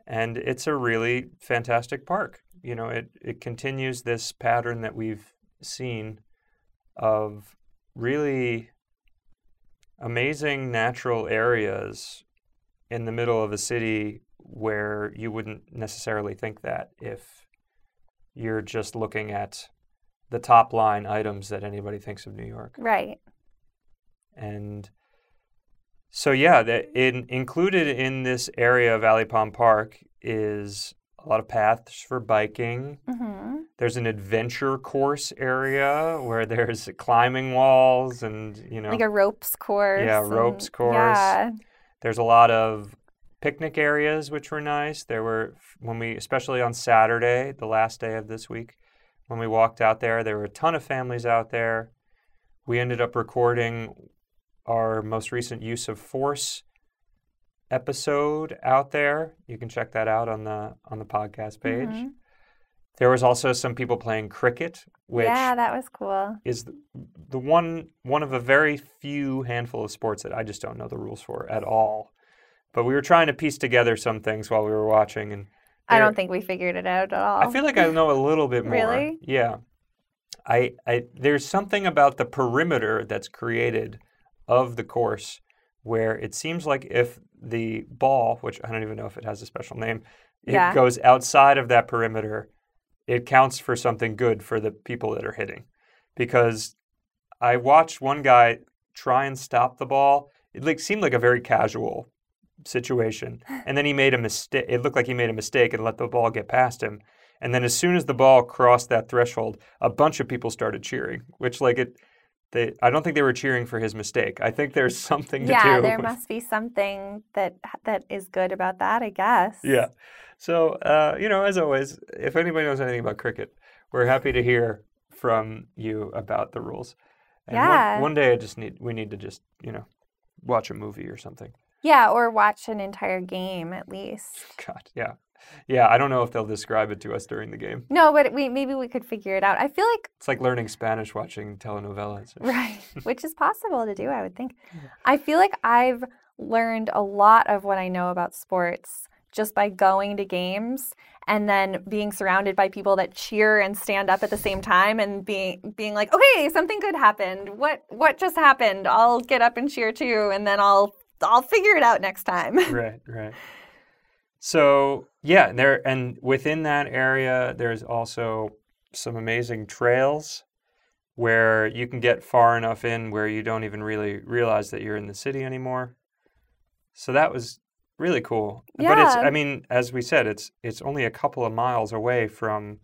and it's a really fantastic park. You know, it, it continues this pattern that we've seen of really amazing natural areas in the middle of a city where you wouldn't necessarily think that if you're just looking at the top line items that anybody thinks of New York. Right. And so, yeah, that in, included in this area of Alley Pond Park is a lot of paths for biking. hmm There's an adventure course area where there's climbing walls and, you know, Like a ropes course. Yeah, ropes and- course. Yeah. There's a lot of picnic areas which were nice. There were when we especially on Saturday, the last day of this week, when we walked out there, there were a ton of families out there. We ended up recording our most recent use of force episode out there. You can check that out on the on the podcast page. Mhm. There was also some people playing cricket, which yeah, that was cool. is the, the one one of a very few handful of sports that I just don't know the rules for at all. But we were trying to piece together some things while we were watching, and I don't think we figured it out at all. I feel like I know a little bit more. Really? Yeah. I, I there's something about the perimeter that's created of the course where it seems like if the ball, which I don't even know if it has a special name, it Yeah. goes outside of that perimeter, it counts for something good for the people that are hitting. Because I watched one guy try and stop the ball. It like seemed like a very casual situation. And then he made a mistake. It looked like he made a mistake and let the ball get past him. And then as soon as the ball crossed that threshold, a bunch of people started cheering, which like it they I don't think they were cheering for his mistake. I think there's something to Yeah, do. there with- must be something that that is good about that, I guess. Yeah. So, uh, you know, as always, if anybody knows anything about cricket, we're happy to hear from you about the rules. And one- Yeah. One, day I just need we need to just, you know, watch a movie or something. Yeah, or watch an entire game at least. God, yeah. Yeah, I don't know if they'll describe it to us during the game. No, but we maybe we could figure it out. I feel like It's like learning Spanish watching telenovelas. right, which is possible to do, I would think. I feel like I've learned a lot of what I know about sports just by going to games and then being surrounded by people that cheer and stand up at the same time and being being like, "Okay, something good happened. What what just happened? I'll get up and cheer too and then I'll I'll figure it out next time." right, right. So yeah, there and within that area, there's also some amazing trails where you can get far enough in where you don't even really realize that you're in the city anymore. So that was really cool. Yeah. But it's I mean, as we said, it's it's only a couple of miles away from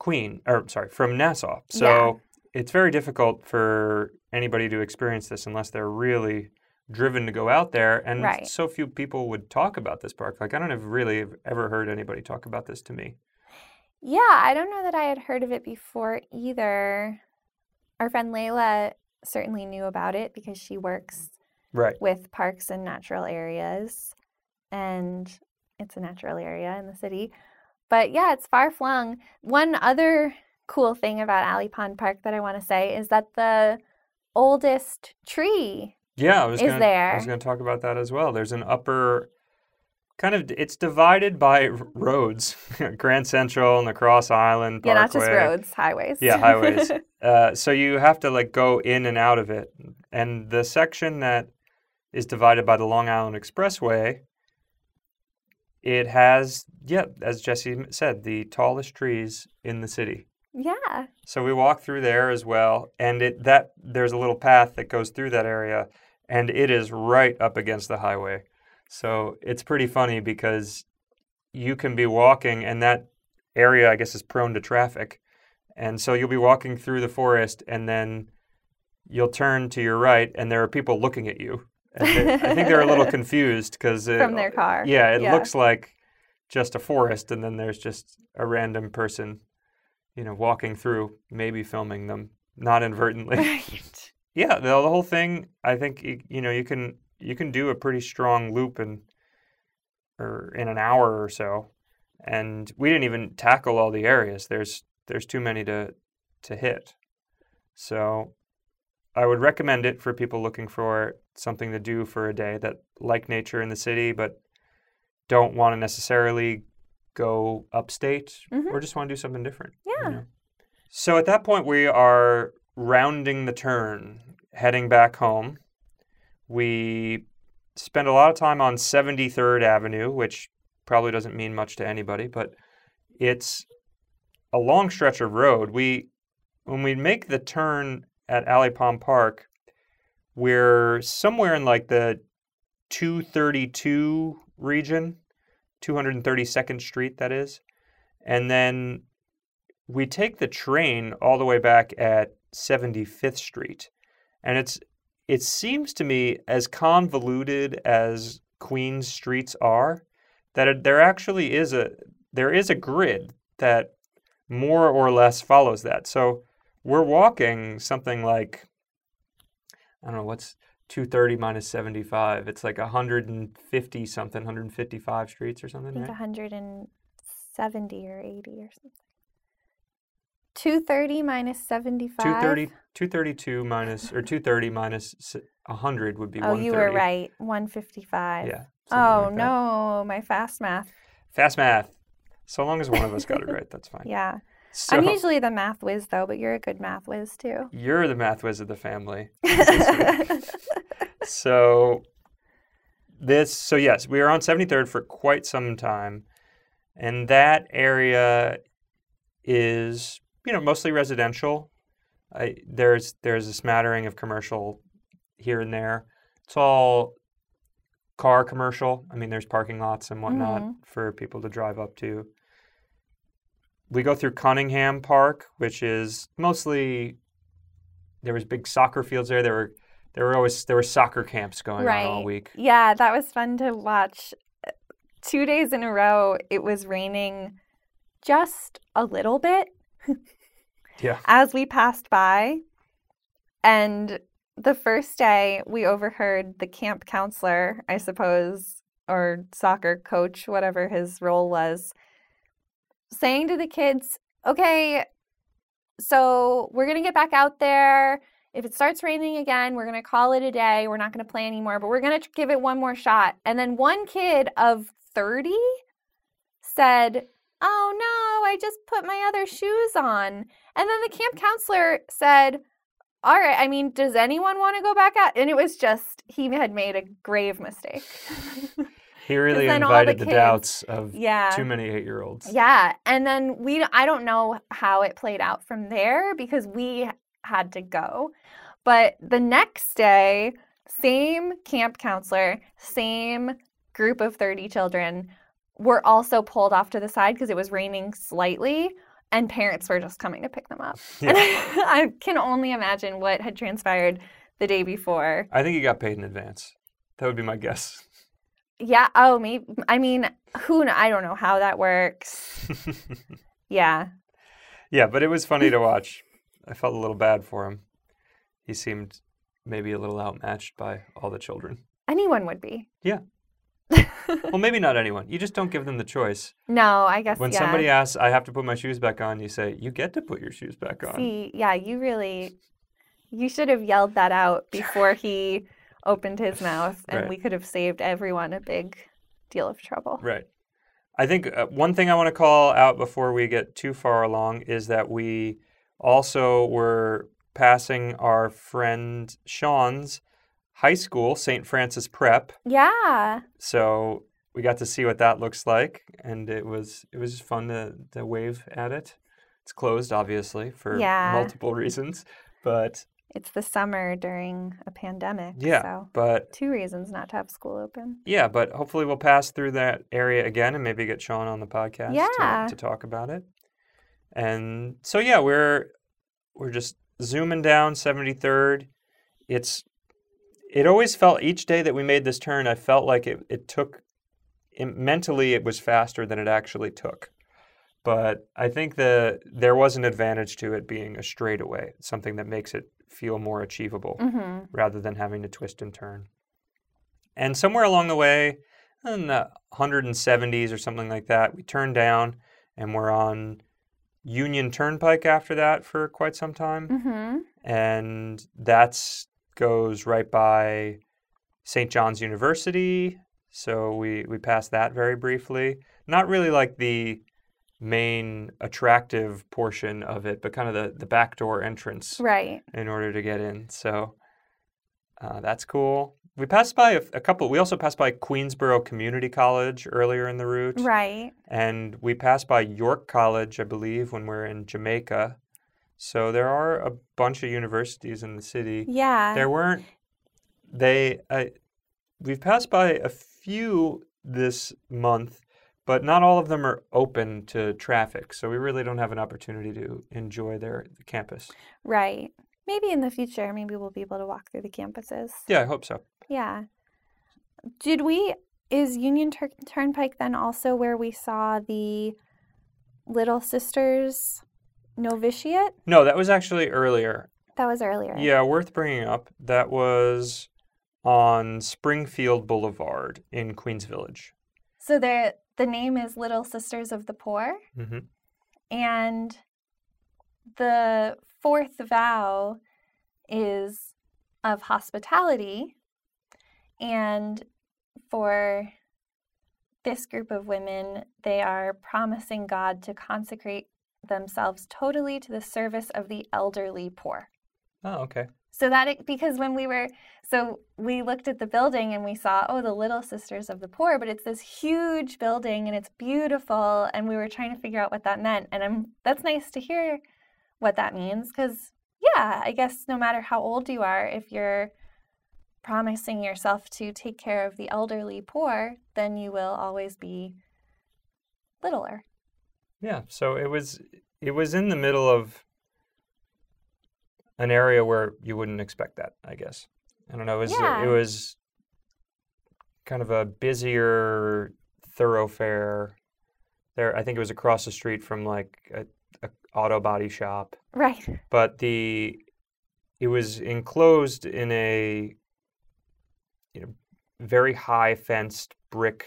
Queen or sorry, from Nassau. So Yeah. it's very difficult for anybody to experience this unless they're really driven to go out there and Right. so few people would talk about this park like i don't have really ever heard anybody talk about this to me Yeah, I don't know that I had heard of it before either. Our friend Layla certainly knew about it because she works right with parks and natural areas, and it's a natural area in the city. But yeah, it's far flung. One other cool thing about Alley Pond Park that I want to say is that the oldest tree yeah i was Is gonna i was going to talk about that as well there's an upper kind of it's divided by roads grand central and the cross island yeah, not just roads, highways. Yeah, highways. Uh, so you have to like go in and out of it. And the section that is divided by the Long Island Expressway, it has, yeah, as Jesse said, the tallest trees in the city. yeah. So we walk through there as well, and it that there's a little path that goes through that area, and it is right up against the highway. So it's pretty funny because you can be walking, and that area, I guess, is prone to traffic, and so you'll be walking through the forest, and then you'll turn to your right, and there are people looking at you. And they- I think they're a little confused because From their car. Yeah, it Yeah. looks like just a forest, and then there's just a random person you know, walking through, maybe filming them, not inadvertently. Yeah, the, the whole thing. I think y- you know you can you can do a pretty strong loop in or in an hour or so, and we didn't even tackle all the areas. There's there's too many to to hit. So I would recommend it for people looking for something to do for a day that like nature in the city, but don't want to necessarily go upstate Mhm. or just want to do something different. you Yeah. know? So at that point, we are rounding the turn, heading back home. We spend a lot of time on 73rd Avenue, which probably doesn't mean much to anybody, but it's a long stretch of road. We when we make the turn at Alley Pond Park, we're somewhere in like the 232 region, 232nd Street, that is. And then we take the train all the way back at 75th Street. And it's it seems to me as convoluted as Queens streets are that it, there actually is a there is a grid that more or less follows that. So we're walking something like I don't know what's 230 minus 75. It's like 150 something, 155 streets or I something, think right? 170 or 80 or something. 230 minus 75. 230 232 minus or 230 minus s- 100 would be Oh, 130. you were right. 155. Yeah. Oh, like no. My fast math. Fast math. So long as one of us got it right, that's fine. Yeah. So I'm usually the math whiz though, but you're a good math whiz too. you're the math whiz of the family. So this so yes, we were on 73rd for quite some time. And that area is, you know, mostly residential. I, there's there's a smattering of commercial here and there. It's all car commercial. I mean, there's parking lots and whatnot Mhm. for people to drive up to. We go through Cunningham Park, which is mostly there was big soccer fields there. There were there were always there were soccer camps going on all week. yeah, that was fun to watch. Two days in a row, it was raining just a little bit Yeah. as we passed by. And the first day, we overheard the camp counselor, I suppose, or soccer coach, whatever his role was, saying to the kids, okay, so we're going to get back out there. If it starts raining again, we're going to call it a day. We're not going to play anymore, but we're going to give it one more shot. And then one kid of 30 said, Oh no, I just put my other shoes on. And then the camp counselor said, All right, I mean, does anyone want to go back out? And it was just, he had made a grave mistake. He really all the invited the, kids- doubts of yeah. too many eight year olds. Yeah, and then we I don't know how it played out from there because we had to go. But the next day, same camp counselor, same group of 30 children were also pulled off to the side because it was raining slightly and parents were just coming to pick them up. And I can only imagine what had transpired the day before. I think he got paid in advance. That would be my guess. Yeah, oh, maybe I mean, who I don't know how that works. Yeah. yeah, but it was funny to watch. I felt a little bad for him. He seemed maybe a little outmatched by all the children. Anyone would be. Well, maybe not anyone. You just don't give them the choice. No, I guess When yeah. somebody asks, I have to put my shoes back on, you say, You get to put your shoes back on. See, yeah, you really, you should have yelled that out before he opened his mouth, and Right. we could have saved everyone a big deal of trouble. Right. I think uh, one thing I want to call out before we get too far along is that we also were passing our friend Sean's high school, St. Francis Prep. Yeah, So we got to see what that looks like, and it was it was just fun to, to wave at it. It's closed, obviously, for Yeah. multiple reasons, but it's the summer during a pandemic. yeah, So, but two reasons not to have school open. Yeah, but hopefully we'll pass through that area again and maybe get Sean on the podcast Yeah. to, to talk about it. And so yeah, we're we're just zooming down 73rd. It's it always felt each day that we made this turn, I felt like it, it took it, mentally it was faster than it actually took. But I think the there was an advantage to it being a straightaway, something that makes it feel more achievable Mm-hmm. rather than having to twist and turn. And somewhere along the way, in the 170s or something like that, we turned down and we're on Union Turnpike after that for quite some time. Mm-hmm. And that's goes right by St. John's University. So we, we passed that very briefly. Not really like the main attractive portion of it, but kind of the, the backdoor entrance Right. in order to get in. So uh, that's cool. We passed by a, a couple. We also passed by Queensborough Community College earlier in the route, Right. and we passed by York College, I believe, when we are in Jamaica. So there are a bunch of universities in the city. Yeah. There weren't. They. I, we've passed by a few this month, but not all of them are open to traffic. So we really don't have an opportunity to enjoy their campus. Right. Maybe in the future, maybe we'll be able to walk through the campuses. Yeah, I hope so. Yeah. Did we, is Union Tur- Turnpike then also where we saw the Little Sisters novitiate? No, that was actually earlier. That was earlier. Yeah, worth bringing up. That was on Springfield Boulevard in Queens Village. So there, the name is Little Sisters of the Poor, hmm and the fourth vow is of hospitality. And for this group of women, they are promising God to consecrate themselves totally to the service of the elderly poor. Oh, okay. So that it, because when we were so we looked at the building and we saw oh the Little Sisters of the Poor, but it's this huge building and it's beautiful and we were trying to figure out what that meant and I'm that's nice to hear what that means cuz yeah, I guess no matter how old you are if you're promising yourself to take care of the elderly poor, then you will always be littler. Yeah. So it was it was in the middle of an area where you wouldn't expect that, I guess. I don't know. It was Yeah. it was kind of a busier thoroughfare. There, I think it was across the street from like a, a auto body shop, Right. but the it was enclosed in a you know very high fenced brick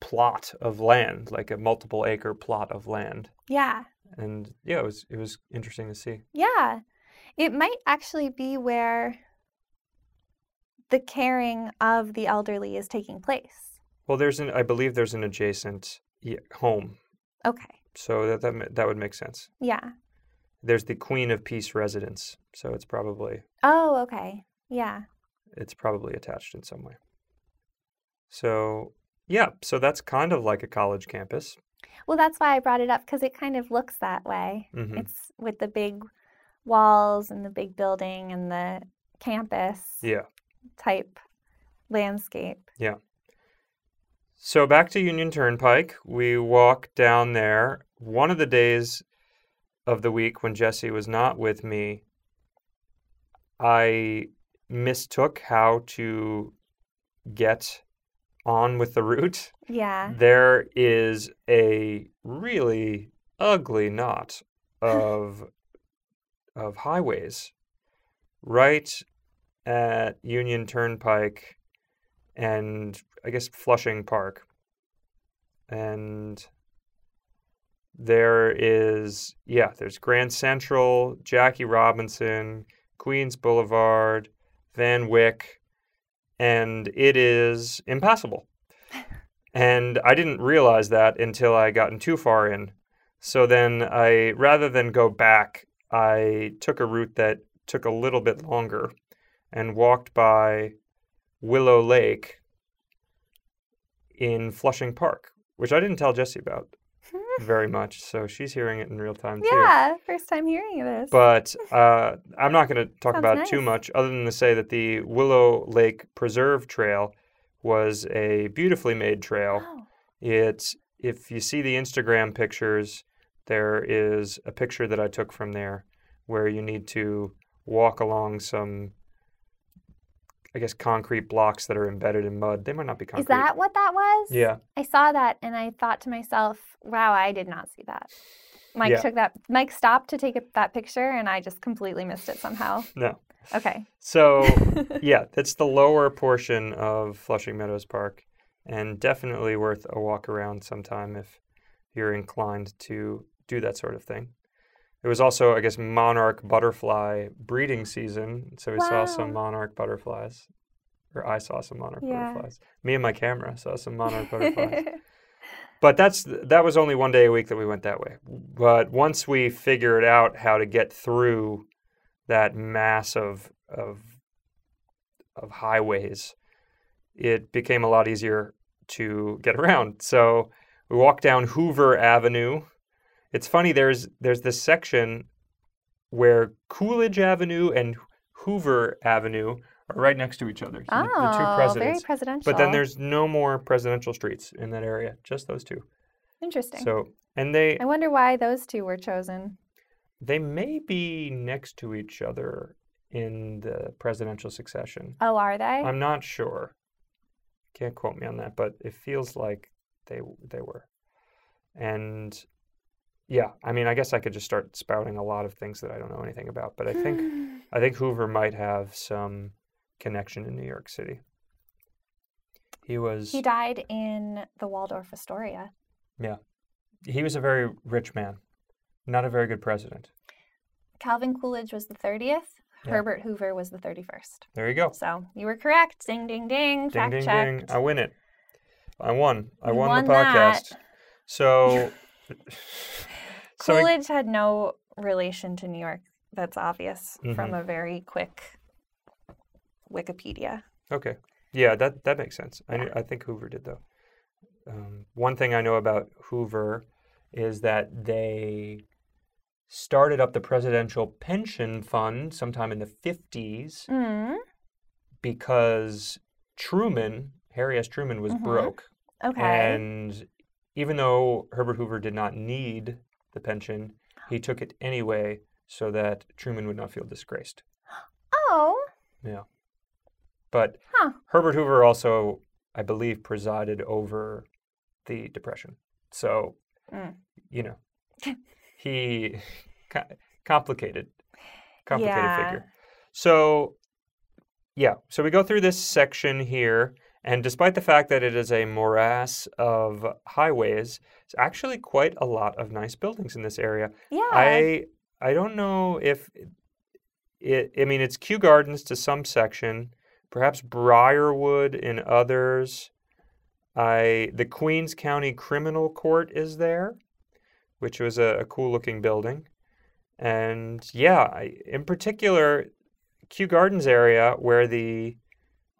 plot of land, like a multiple acre plot of land. Yeah. And yeah, it was it was interesting to see. Yeah. It might actually be where the caring of the elderly is taking place. Well, there's an I believe there's an adjacent home, Okay. so that that that would make sense. Yeah. There's the Queen of Peace residence, so it's probably Oh, okay. Yeah. it's probably attached in some way. So yeah, so that's kind of like a college campus. Well, that's why I brought it up because it kind of looks that way. hmm It's with the big walls and the big building and the campus Yeah. type landscape. Yeah. So back to Union Turnpike, we walk down there. One of the days of the week when Jesse was not with me, I mistook how to get on with the route. Yeah. There is a really ugly knot of of highways right at Union Turnpike and I guess Flushing Park. And there is yeah, there's Grand Central, Jackie Robinson, Queens Boulevard, Van Wyck, and it is impassable. And I didn't realize that until I gotten too far in. So then I, rather than go back, I took a route that took a little bit longer and walked by Willow Lake in Flushing Park, which I didn't tell Jesse about very much. So she's hearing it in real time too. yeah. First time hearing of this. But uh, I'm not going to talk Sounds about it too much, other than to say that the Willow Lake Preserve Trail was a beautifully made trail. Oh. It's if you see the Instagram pictures, there is a picture that I took from there where you need to walk along some, I guess, concrete blocks that are embedded in mud. They might not be concrete. Is that what that was? Yeah. I saw that and I thought to myself, wow, I did not see that. Mike Yeah. took that, Mike stopped to take a, that picture and I just completely missed it somehow. No. Okay. So yeah, that's the lower portion of Flushing Meadows Park, and definitely worth a walk around sometime if you're inclined to do that sort of thing. It was also, I guess, monarch butterfly breeding season, so we saw some monarch butterflies, or I saw some monarch Yeah. butterflies. Me and my camera saw some monarch butterflies. But that's that was only one day a week that we went that way. But once we figured out how to get through that mass of of of highways, it became a lot easier to get around. So we walked down Hoover Avenue. It's funny there's there's this section where Coolidge Avenue and Hoover Avenue are right next to each other. So the- the two oh, very presidents. presidential. But then there's no more presidential streets in that area, just those two. interesting. So, and they I wonder why those two were chosen. they may be next to each other in the presidential succession. Oh, are they? I'm not sure. Can't quote me on that, but it feels like they they were. And yeah, I mean, I guess I could just start spouting a lot of things that I don't know anything about, but I think I think Hoover might have some connection in New York City. He was he died in the Waldorf Astoria. Yeah. He was a very rich man, not a very good president. Calvin Coolidge was the 30th. Yeah. Herbert Hoover was the 31st. There you go. So you were correct. Ding, ding, ding. Ding Fact ding checked. ding! I win it. I won. I won, won the podcast. So So Coolidge had no relation to New York. That's obvious Mm-hmm. from a very quick Wikipedia. Okay. Yeah, that that makes sense. I I think Hoover did though. Um, one thing I know about Hoover is that they started up the presidential pension fund sometime in the 50s Mm. because Truman, Harry S. Truman, was Mhm. broke. Okay. And even though Herbert Hoover did not need the pension, he took it anyway so that Truman would not feel disgraced. oh, Yeah. But Huh. Herbert Hoover also, I believe, presided over the Depression. So, Mm. you know, he complicated, complicated yeah. figure. So, yeah, so we go through this section here, and despite the fact that it is a morass of highways, it's actually quite a lot of nice buildings in this area. Yeah. I I don't know if it. I mean, it's Kew Gardens to some section, perhaps Briarwood in others. I the Queens County Criminal Court is there, which was a, a cool looking building, and yeah, I, in particular, Kew Gardens area where the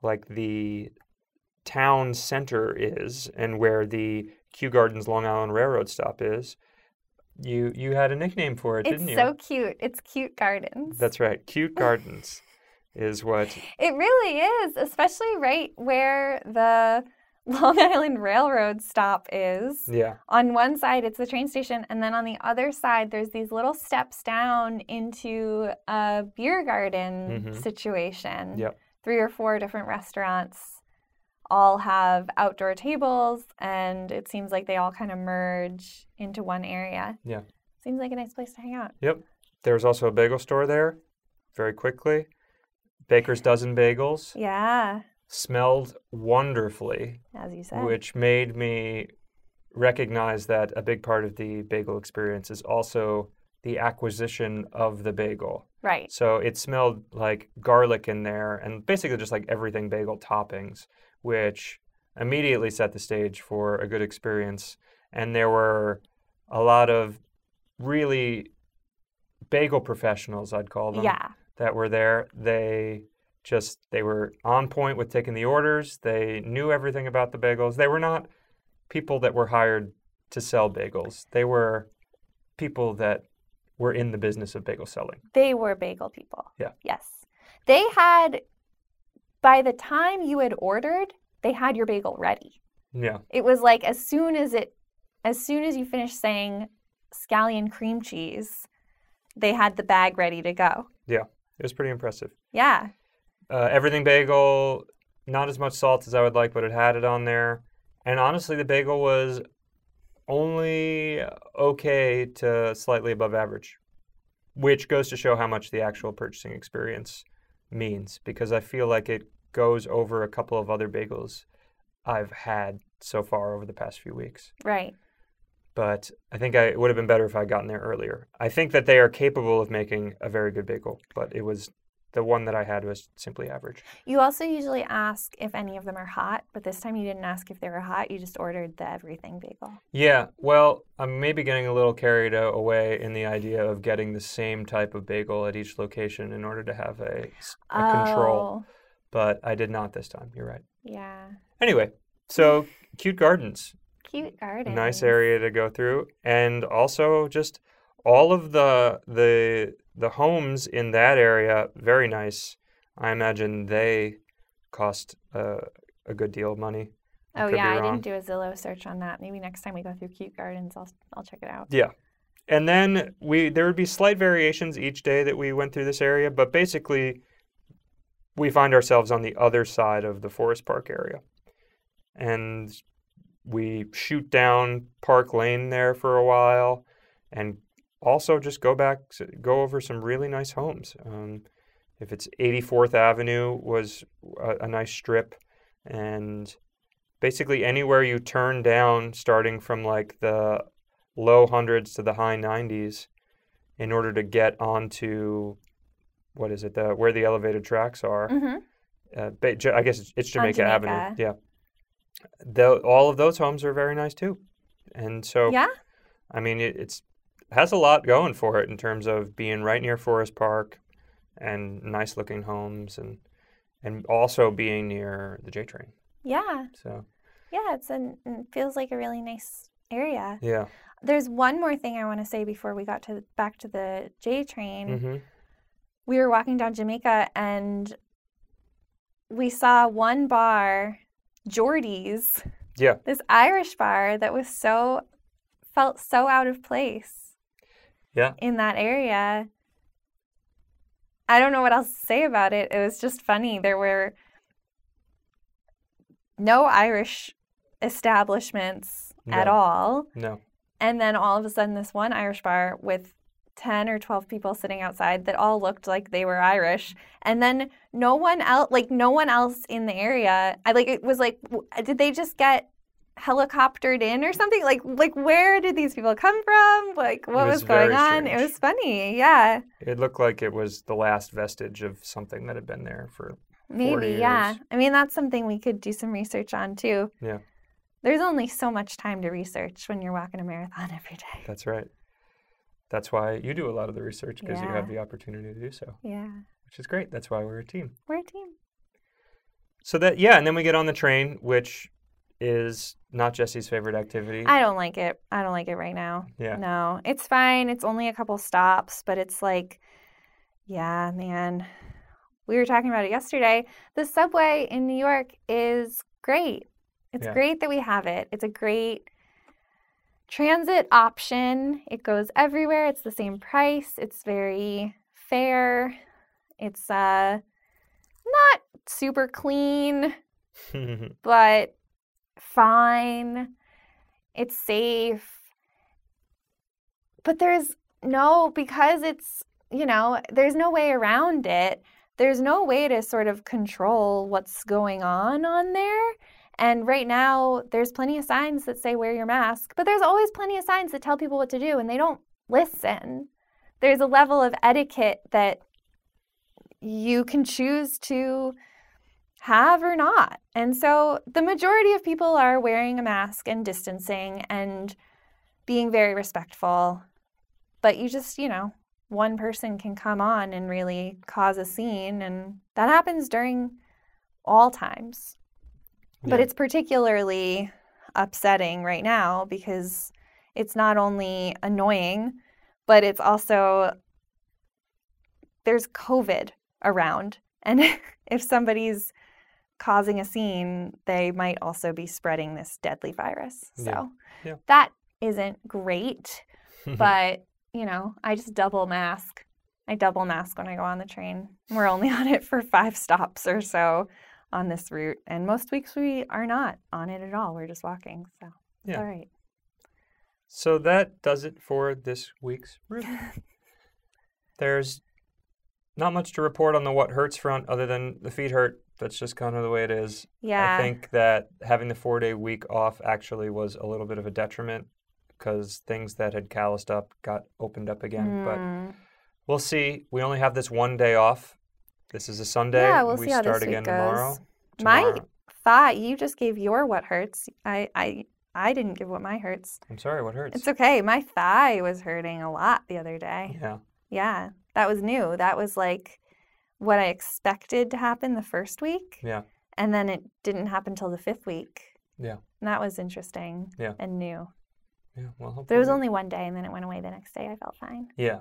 like the town center is and where the Kew Gardens Long Island Railroad stop is. You you had a nickname for it, it's didn't you? It's so cute. It's cute gardens. That's right. Cute Gardens is what. It really is, especially right where the Long Island Railroad stop is. Yeah. On one side, it's the train station, and then on the other side, there's these little steps down into a beer garden Mhm. situation. Yep. Three or four different restaurants all have outdoor tables, and it seems like they all kind of merge into one area. Yeah. Seems like a nice place to hang out. Yep. There's also a bagel store there. Very quickly, Baker's Dozen Bagels Yeah, smelled wonderfully, as you said. which made me recognize that a big part of the bagel experience is also the acquisition of the bagel. right. So it smelled like garlic in there and basically just like everything bagel toppings, which immediately set the stage for a good experience. And there were a lot of really bagel professionals, I'd call them, Yeah. that were there. They just they were on point with taking the orders. They knew everything about the bagels. They were not people that were hired to sell bagels. They were people that were in the business of bagel selling. They were bagel people. Yeah. Yes. They had, by the time you had ordered, they had your bagel ready. Yeah. It was like as soon as it, as soon as you finished saying scallion cream cheese, they had the bag ready to go. Yeah. It was pretty impressive. Yeah. Uh, everything bagel, not as much salt as I would like, but it had it on there. And honestly, the bagel was only okay to slightly above average, which goes to show how much the actual purchasing experience means because I feel like it goes over a couple of other bagels I've had so far over the past few weeks. Right. But I think I, it would have been better if I'd gotten there earlier. I think that they are capable of making a very good bagel, but it was the one that I had was simply average. You also usually ask if any of them are hot, but this time you didn't ask if they were hot. You just ordered the everything bagel. Yeah, well, I'm maybe getting a little carried away in the idea of getting the same type of bagel at each location in order to have a, control, Oh, but I did not this time. You're right. Yeah. Anyway, so cute gardens, Cute gardens. nice area to go through, and also just all of the the the homes in that area very nice. I imagine they cost uh, a good deal of money. I Oh yeah, I didn't do a Zillow search on that. Maybe next time we go through cute gardens, I'll I'll check it out. Yeah. And then we there would be slight variations each day that we went through this area, but basically we find ourselves on the other side of the Forest Park area. And we shoot down Park Lane there for a while and also just go back go over some really nice homes. Um, if it's 84th Avenue was a, a nice strip and basically anywhere you turn down starting from like the low hundreds to the high 90s in order to get onto what is it the where the elevated tracks are Mm-hmm. uh, i guess it's, it's On jamaica, avenue yeah Tho- all of those homes are very nice too and so Yeah. I mean, it, it's has a lot going for it in terms of being right near Forest Park and nice looking homes and and also being near the J train. Yeah. So Yeah, it's an it feels like a really nice area. yeah. There's one more thing I want to say before we got to back to the J train. hmm We were walking down Jamaica and we saw one bar, Geordie's, Yeah. this Irish bar that was so felt so out of place. Yeah. In that area. I don't know what else to say about it. It was just funny. There were no Irish establishments at all. No. And then all of a sudden, this one Irish bar with 10 or 12 people sitting outside that all looked like they were Irish. And then no one else, like, no one else in the area. I like, it was like, did they just get helicoptered in or something? Like, like where did these people come from? Like, what was was, going on? It was funny. Yeah. It looked like it was the last vestige of something that had been there for. Maybe. Yeah. I mean, that's something we could do some research on too. Yeah. There's only so much time to research when you're walking a marathon every day. That's right. That's why you do a lot of the research because you have the opportunity to do so, Yeah. which is great. That's why we're a team. We're a team. So that yeah, and then we get on the train, which is not Jesse's favorite activity. I don't like it. I don't like it right now. Yeah. No, it's fine. It's only a couple stops, but it's like, yeah, man. We were talking about it yesterday. The subway in New York is great. It's Yeah. great that we have it. It's a great transit option. It goes everywhere. It's the same price. It's very fair. It's uh not super clean but fine. It's safe. But there's no, because it's, you know, there's no way around it. There's no way to sort of control what's going on on there. And right now, there's plenty of signs that say wear your mask, but there's always plenty of signs that tell people what to do, and they don't listen. There's a level of etiquette that you can choose to have or not. And so the majority of people are wearing a mask and distancing and being very respectful. But you just, you know, one person can come on and really cause a scene. And that happens during all times. But it's particularly upsetting right now because it's not only annoying, but it's also there's COVID around. And if somebody's causing a scene, they might also be spreading this deadly virus. So Yeah. Yeah. that isn't great. But, you know, I just double mask. I double mask when I go on the train. We're only on it for five stops or so on this route. And most weeks we are not on it at all. We're just walking. So Yeah. all right. So that does it for this week's route. There's not much to report on the what hurts front other than the feet hurt. That's just kind of the way it is. Yeah. I think that having the four day week off actually was a little bit of a detriment because things that had calloused up got opened up again. But Mm. we'll see. We only have this one day off. This is a Sunday. Yeah, we'll we see how this start week again goes. tomorrow. My Tomorrow- thought you just gave your what hurts. I I I didn't give what my hurts. I'm sorry, what hurts? It's okay. My thigh was hurting a lot the other day. yeah. Yeah, that was new. That was like what I expected to happen the first week. Yeah. And then it didn't happen till the fifth week. Yeah. And that was interesting Yeah. and new. Yeah. Well, hopefully. But it was only one day and then it went away the next day. I felt fine. Yeah.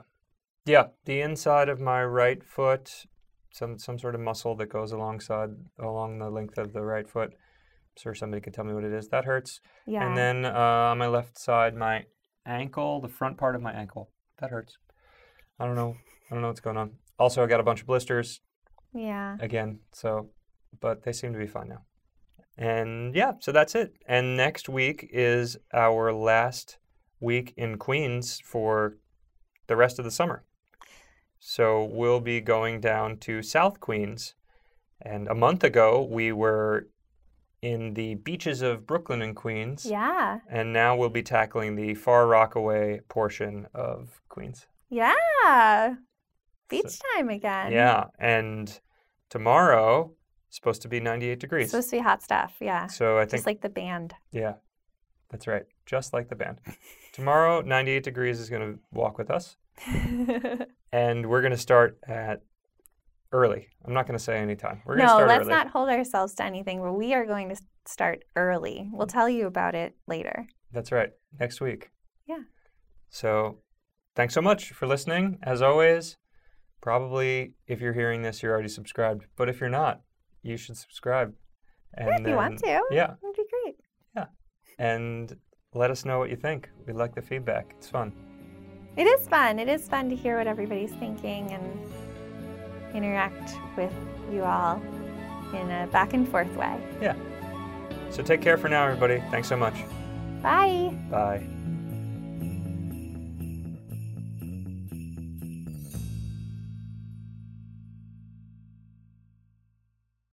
Yeah. The inside of my right foot, some some sort of muscle that goes alongside along the length of the right foot. I'm sure somebody could tell me what it is. That hurts. Yeah. And then uh, on my left side, my ankle, the front part of my ankle, that hurts. I don't know. I don't know what's going on. Also, I got a bunch of blisters yeah. again. So, but they seem to be fine now. And yeah, so that's it. And next week is our last week in Queens for the rest of the summer. So we'll be going down to South Queens. And a month ago, we were in the beaches of Brooklyn and Queens. Yeah. And now we'll be tackling the Far Rockaway portion of Queens. Yeah. Beach time again. Yeah. And tomorrow, supposed to be 98 It's degrees. supposed to be hot stuff. Yeah. So I think, Just like the band. yeah. That's right, just like the band. Tomorrow, 98 Degrees is going to walk with us, and we're going to start at early. I'm not going to say any time. We're going to no, start let's early. not hold ourselves to anything, but we are going to start early. We'll tell you about it later. That's right, next week. Yeah. So, thanks so much for listening. As always, probably if you're hearing this, you're already subscribed. But if you're not, you should subscribe. And if you want to. Yeah, That'd be great. Yeah, and let us know what you think. We like the feedback. It's fun. It is fun. It is fun to hear what everybody's thinking and interact with you all in a back and forth way. Yeah. So take care for now, everybody. Thanks so much. Bye. Bye.